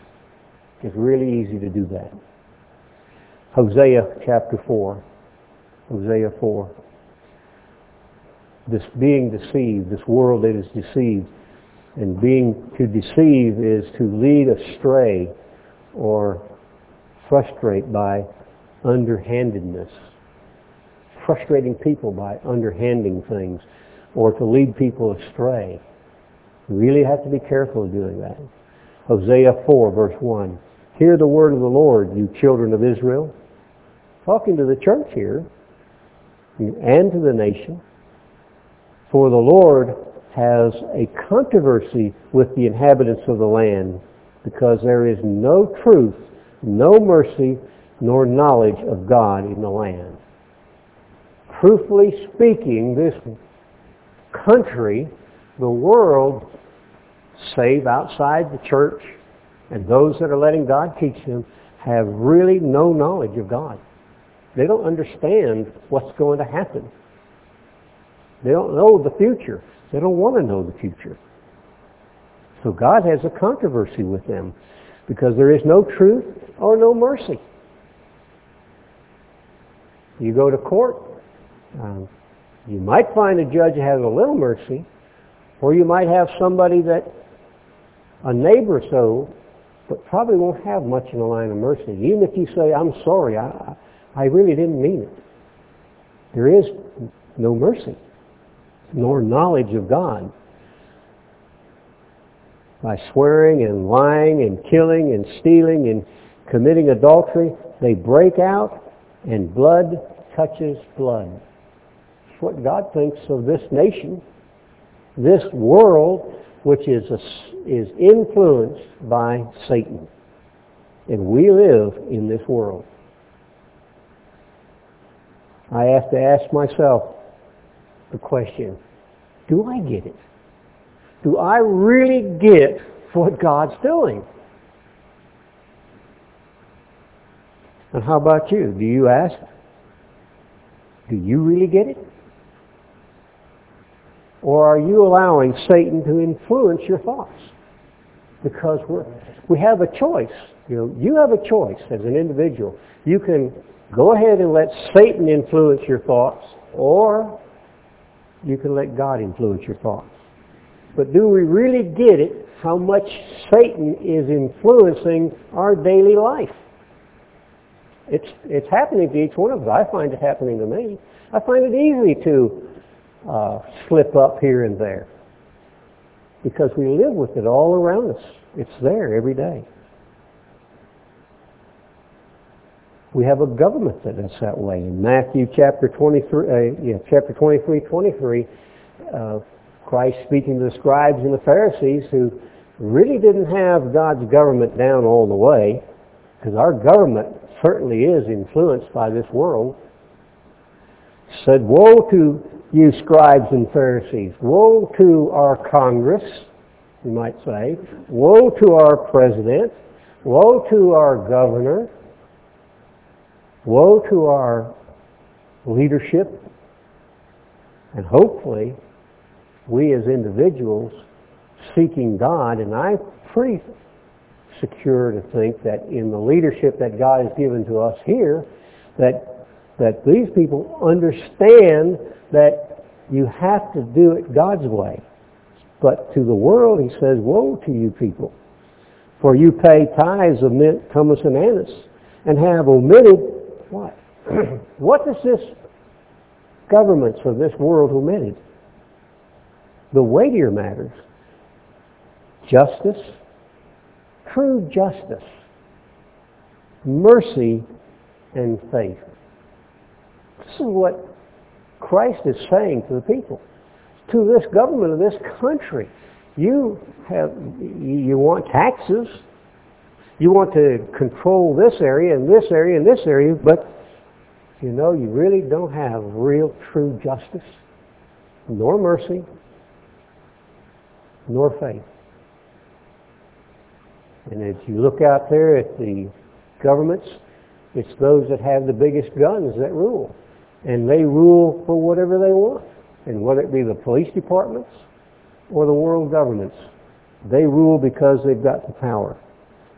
It's really easy to do that. Hosea chapter 4. Hosea 4. This being deceived, this world that is deceived, and being to deceive is to lead astray or frustrate by underhandedness. Frustrating people by underhanding things or to lead people astray. You really have to be careful of doing that. Hosea 4 verse 1. Hear the word of the Lord, you children of Israel. Talking to the church here and to the nation. For the Lord has a controversy with the inhabitants of the land because there is no truth, no mercy, nor knowledge of God in the land. Truthfully speaking, this country, the world, save outside the church and those that are letting God teach them, have really no knowledge of God. They don't understand what's going to happen. They don't know the future. They don't want to know the future. So God has a controversy with them because there is no truth or no mercy. You go to court, um, you might find a judge has a little mercy, or you might have somebody that, a neighbor so, but probably won't have much in the line of mercy. Even if you say, I'm sorry, I, I really didn't mean it. There is no mercy nor knowledge of God. By swearing and lying and killing and stealing and committing adultery, they break out and blood touches blood. It's what God thinks of this nation, this world, which is, a, is influenced by Satan. And we live in this world. I have to ask myself, the question, do I get it? Do I really get what God's doing? And how about you? Do you ask? Do you really get it? Or are you allowing Satan to influence your thoughts? Because we're, we have a choice. You know, you have a choice as an individual. You can go ahead and let Satan influence your thoughts, or you can let God influence your thoughts. But do we really get it how much Satan is influencing our daily life? It's, it's happening to each one of us. I find it happening to me. I find it easy to uh, slip up here and there because we live with it all around us. It's there every day. We have a government that is that way. In Matthew chapter 23, uh, yeah, chapter 23, 23, uh, Christ speaking to the scribes and the Pharisees who really didn't have God's government down all the way, because our government certainly is influenced by this world, said, Woe to you scribes and Pharisees. Woe to our Congress, you might say. Woe to our president. Woe to our governor. Woe to our leadership, and hopefully we as individuals seeking God, and I'm pretty secure to think that in the leadership that God has given to us here, that, that these people understand that you have to do it God's way. But to the world, he says, woe to you people, for you pay tithes of mint, cummin, and anise, and have omitted what? what does this governments of this world omitted? The weightier matters. Justice, true justice, mercy, and faith. This is what Christ is saying to the people. To this government of this country. You have, you want taxes, you want to control this area and this area and this area, but you know you really don't have real true justice, nor mercy, nor faith. And as you look out there at the governments, it's those that have the biggest guns that rule. And they rule for whatever they want. And whether it be the police departments or the world governments, they rule because they've got the power.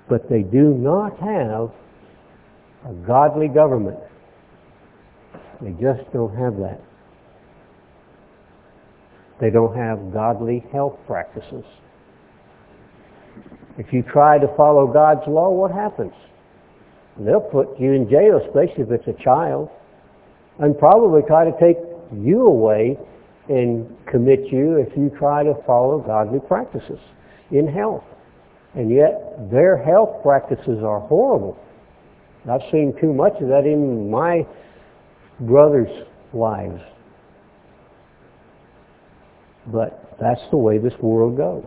But they do not have a godly government. They just don't have that. They don't have godly health practices. If you try to follow God's law, what happens? They'll put you in jail, especially if it's a child, and probably try to take you away and commit you if you try to follow godly practices in health. And yet their health practices are horrible. I've seen too much of that in my brothers' lives. But that's the way this world goes.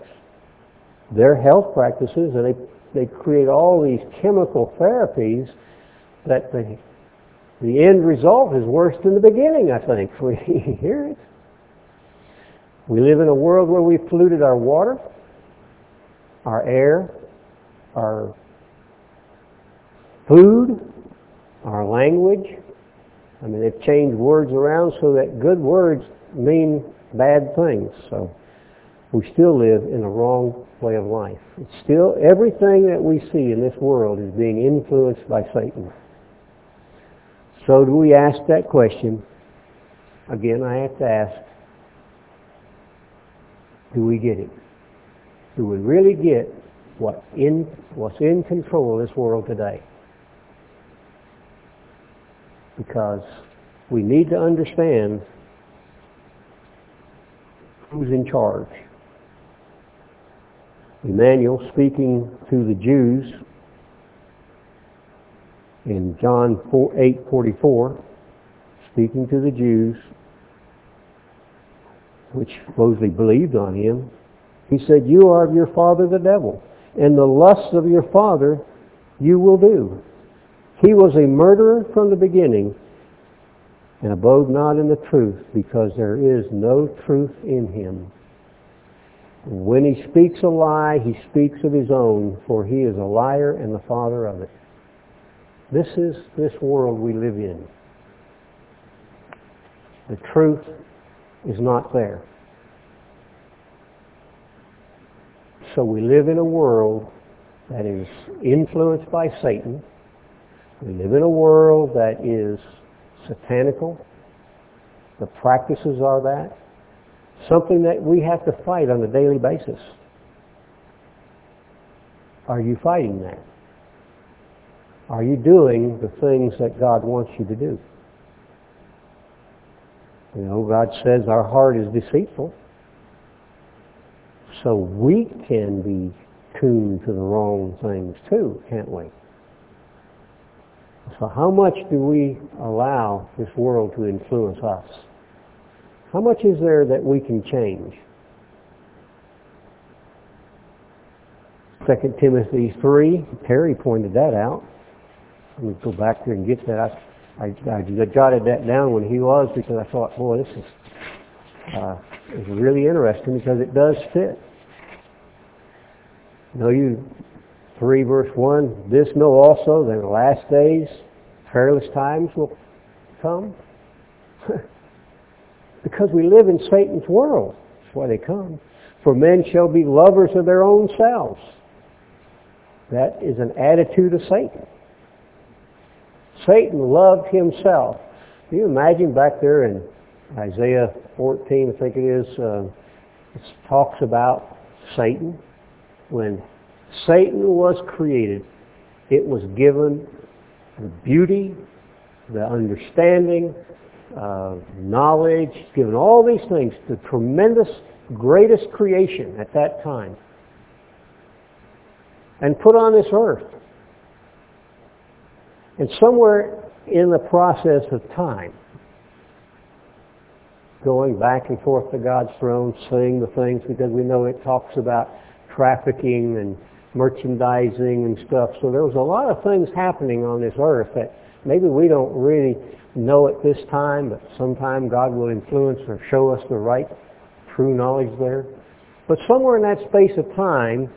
Their health practices, and they, they create all these chemical therapies that the, the end result is worse than the beginning, I think. We hear it. We live in a world where we've polluted our water, our air, our food, our language. I mean, they've changed words around so that good words mean bad things. So we still live in a wrong way of life. It's still, everything that we see in this world is being influenced by Satan. So do we ask that question? Again, I have to ask, do we get it? Do we really get what in, what's in control of this world today? Because we need to understand who's in charge. Emmanuel speaking to the Jews in John 8:44, speaking to the Jews, which supposedly believed on him, he said, "You are of your father the devil, and the lusts of your father you will do." He was a murderer from the beginning and abode not in the truth because there is no truth in him. When he speaks a lie, he speaks of his own, for he is a liar and the father of it. This is this world we live in. The truth is not there. So we live in a world that is influenced by Satan. We live in a world that is satanical. The practices are that. Something that we have to fight on a daily basis. Are you fighting that? Are you doing the things that God wants you to do? You know, God says our heart is deceitful. So we can be tuned to the wrong things too, can't we? So how much do we allow this world to influence us? How much is there that we can change? 2 Timothy 3, Terry pointed that out. Let me go back there and get that. I, I, I jotted that down when he was because I thought, boy, this is, uh, is really interesting because it does fit. Know, you 3 verse 1, this know also that in the last days perilous times will come. because we live in Satan's world. That's why they come. For men shall be lovers of their own selves. That is an attitude of Satan. Satan loved himself. Can you imagine back there in Isaiah 14, I think it is, uh, it talks about Satan. When Satan was created, it was given the beauty, the understanding, uh, knowledge, given all these things, the tremendous, greatest creation at that time, and put on this earth. And somewhere in the process of time, going back and forth to God's throne, saying the things because we know it talks about trafficking and merchandising and stuff. So there was a lot of things happening on this earth that maybe we don't really know at this time, but sometime God will influence or show us the right, true knowledge there. But somewhere in that space of time,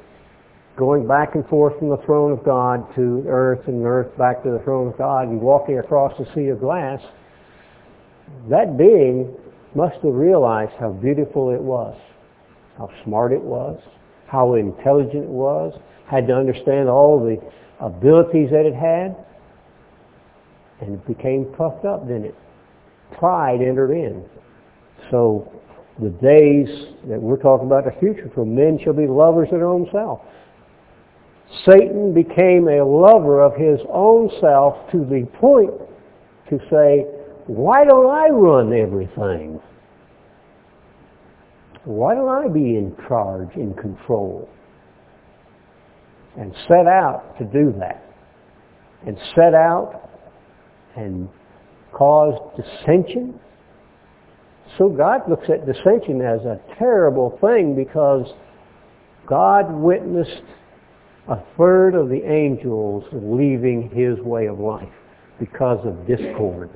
going back and forth from the throne of God to earth and earth back to the throne of God and walking across the sea of glass, that being must have realized how beautiful it was, how smart it was, how intelligent it was, had to understand all the abilities that it had, and it became puffed up, didn't it? Pride entered in. So the days that we're talking about the future, for men shall be lovers of their own self. Satan became a lover of his own self to the point to say, why don't I run everything? Why don't I be in charge, in control? And set out to do that. And set out and cause dissension. So God looks at dissension as a terrible thing because God witnessed a third of the angels leaving his way of life because of discord.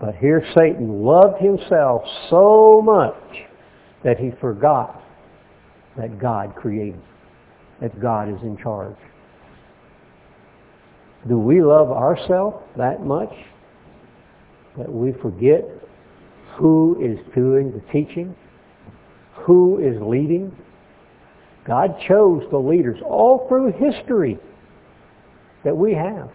But here Satan loved himself so much that he forgot that God created, that God is in charge. Do we love ourselves that much that we forget who is doing the teaching, who is leading, God chose the leaders all through history that we have.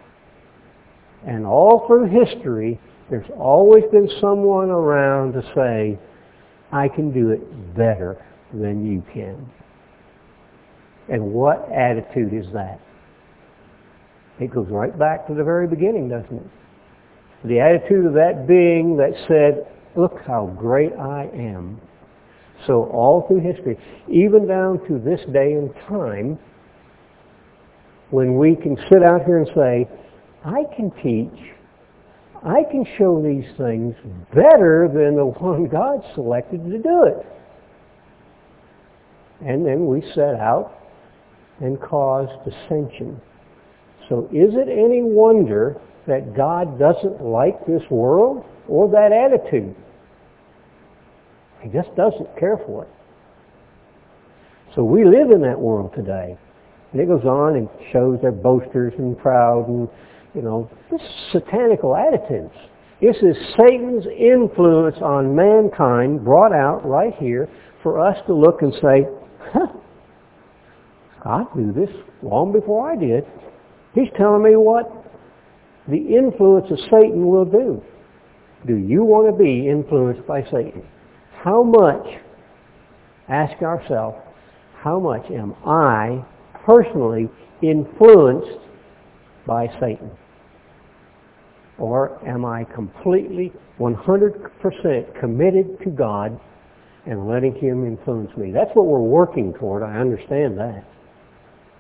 And all through history, there's always been someone around to say, I can do it better than you can. And what attitude is that? It goes right back to the very beginning, doesn't it? The attitude of that being that said, look how great I am. So all through history, even down to this day and time, when we can sit out here and say, I can teach, I can show these things better than the one God selected to do it. And then we set out and caused dissension. So is it any wonder that God doesn't like this world or that attitude? He just doesn't care for it. So we live in that world today. And it goes on and shows they're boasters and proud and, you know, this is satanical attitudes. This is Satan's influence on mankind brought out right here for us to look and say, huh, I knew this long before I did. He's telling me what the influence of Satan will do. Do you want to be influenced by Satan? How much, ask ourselves, how much am I personally influenced by Satan? Or am I completely 100% committed to God and letting Him influence me? That's what we're working toward. I understand that.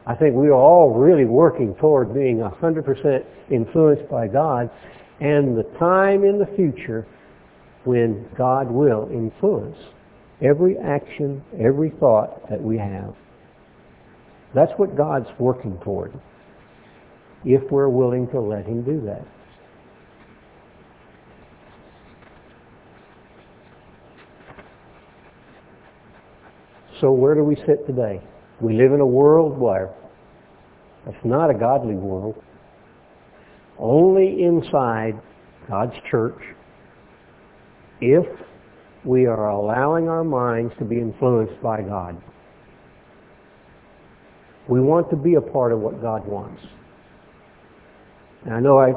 I think we are all really working toward being 100% influenced by God and the time in the future when God will influence every action, every thought that we have. That's what God's working toward if we're willing to let Him do that. So where do we sit today? We live in a world where it's not a godly world. Only inside God's church if we are allowing our minds to be influenced by God. We want to be a part of what God wants. And I know I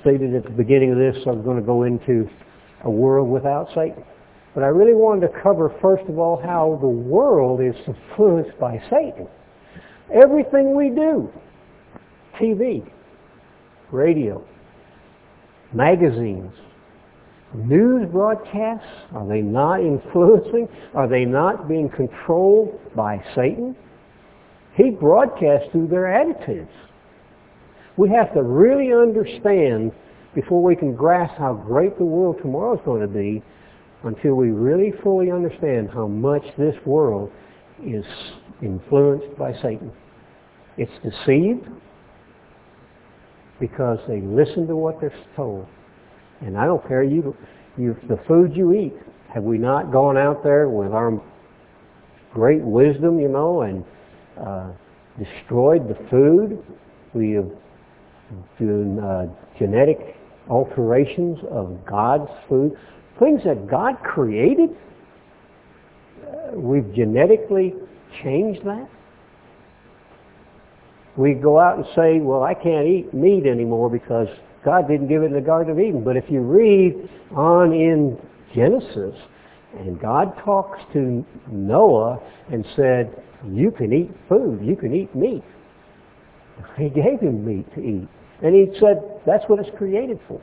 stated at the beginning of this I was going to go into a world without Satan. But I really wanted to cover, first of all, how the world is influenced by Satan. Everything we do, TV, radio, magazines, news broadcasts? Are they not influencing? Are they not being controlled by Satan? He broadcasts through their attitudes. We have to really understand before we can grasp how great the world tomorrow is going to be until we really fully understand how much this world is influenced by Satan. It's deceived because they listen to what they're told. And I don't care you, you the food you eat. Have we not gone out there with our great wisdom, you know, and uh, destroyed the food. We have done uh, genetic alterations of God's food. Things that God created, uh, we've genetically changed that. We go out and say, well, I can't eat meat anymore because God didn't give it in the Garden of Eden. But if you read on in Genesis, and God talks to Noah and said, you can eat food, you can eat meat. He gave him meat to eat. And he said, that's what it's created for.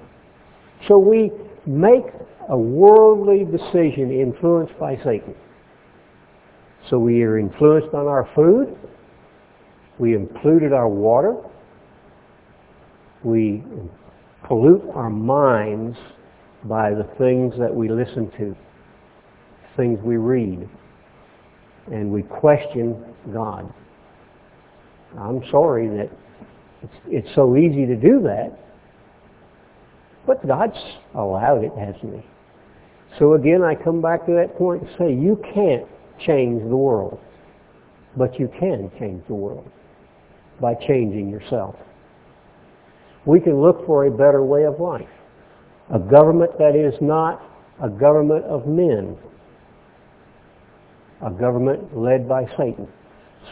So we make a worldly decision influenced by Satan. So we are influenced on our food. We polluted our water. We pollute our minds by the things that we listen to, things we read, and we question God. I'm sorry that it's, it's so easy to do that, but God's allowed it, hasn't he? So again, I come back to that point and say, you can't change the world, but you can change the world by changing yourself. We can look for a better way of life. A government that is not a government of men. A government led by Satan.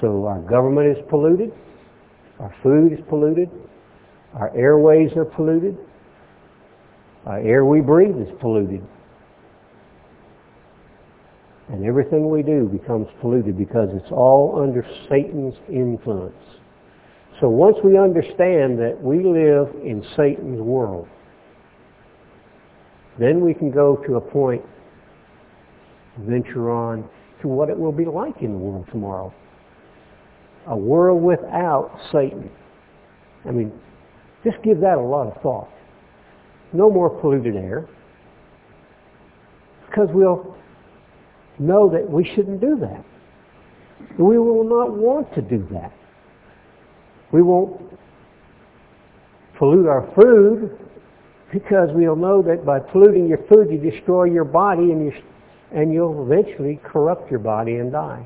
So our government is polluted. Our food is polluted. Our airways are polluted. Our air we breathe is polluted. And everything we do becomes polluted because it's all under Satan's influence. So once we understand that we live in Satan's world, then we can go to a point, venture on to what it will be like in the world tomorrow. A world without Satan. I mean, just give that a lot of thought. No more polluted air. Because we'll know that we shouldn't do that. We will not want to do that. We won't pollute our food because we'll know that by polluting your food, you destroy your body and, you, and you'll eventually corrupt your body and die.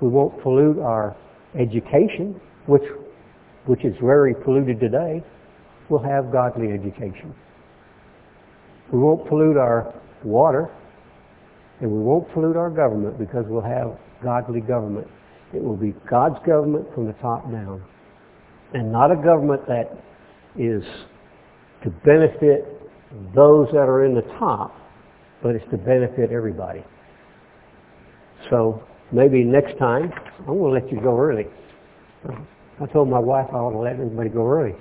We won't pollute our education, which, which is very polluted today. We'll have godly education. We won't pollute our water, and we won't pollute our government because we'll have godly government. It will be God's government from the top down, and not a government that is to benefit those that are in the top, but it's to benefit everybody. So maybe next time, I'm going to let you go early. I told my wife I want to let everybody go early.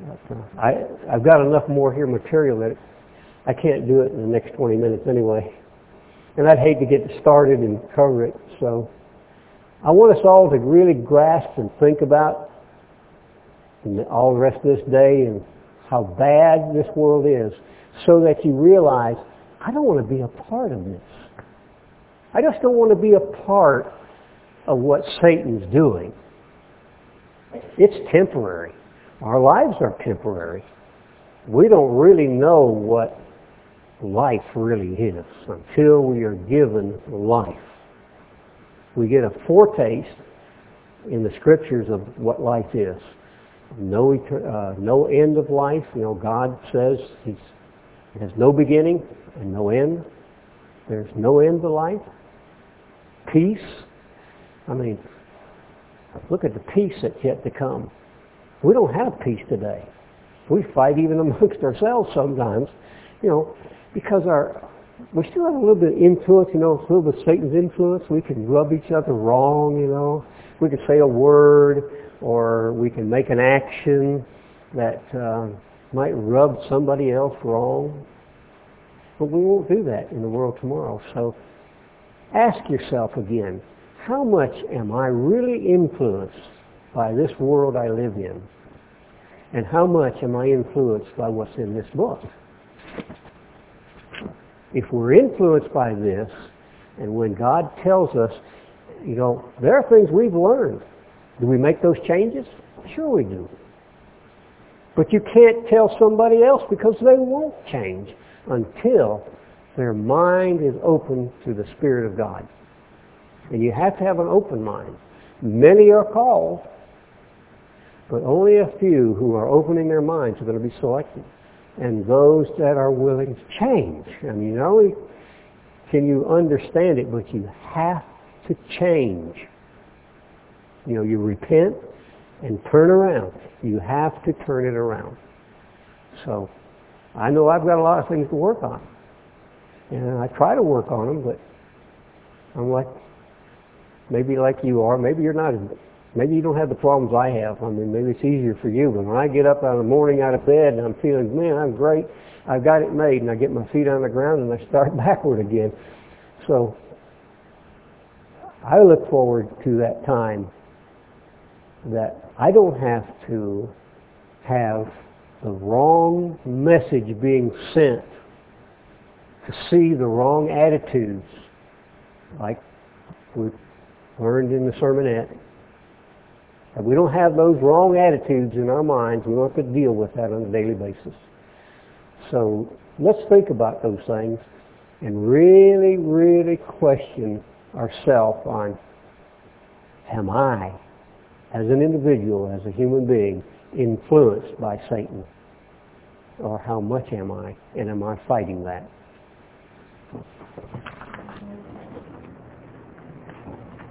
But, uh, I, I've got enough more here material that I can't do it in the next 20 minutes anyway. And I'd hate to get started and cover it. So I want us all to really grasp and think about all the rest of this day and how bad this world is so that you realize, I don't want to be a part of this. I just don't want to be a part of what Satan's doing. It's temporary. Our lives are temporary. We don't really know what life really is until we are given life. We get a foretaste in the scriptures of what life is no, uh, no end of life. You know, God says He has no beginning and no end. There's no end to life. Peace. I mean, look at the peace that's yet to come. We don't have peace today. We fight even amongst ourselves sometimes, you know, because our we still have a little bit of influence, you know, a little bit of Satan's influence. We can rub each other wrong, you know. We can say a word or we can make an action that uh, might rub somebody else wrong. But we won't do that in the world tomorrow. So ask yourself again, how much am I really influenced by this world I live in? And how much am I influenced by what's in this book? If we're influenced by this, and when God tells us, you know, there are things we've learned do we make those changes? Sure we do. But you can't tell somebody else because they won't change until their mind is open to the Spirit of God. And you have to have an open mind. Many are called, but only a few who are opening their minds are going to be selected. And those that are willing to change. I mean, not only can you understand it, but you have to change. You know, you repent and turn around. You have to turn it around. So, I know I've got a lot of things to work on. And I try to work on them, but I'm like, maybe like you are, maybe you're not, maybe you don't have the problems I have. I mean, maybe it's easier for you, but when I get up out of the morning out of bed and I'm feeling, man, I'm great, I've got it made, and I get my feet on the ground and I start backward again. So, I look forward to that time that I don't have to have the wrong message being sent to see the wrong attitudes like we learned in the sermonette. We don't have those wrong attitudes in our minds, we don't have to deal with that on a daily basis. So let's think about those things and really, really question ourselves on, am I, as an individual, as a human being, influenced by Satan? Or how much am I, and am I fighting that?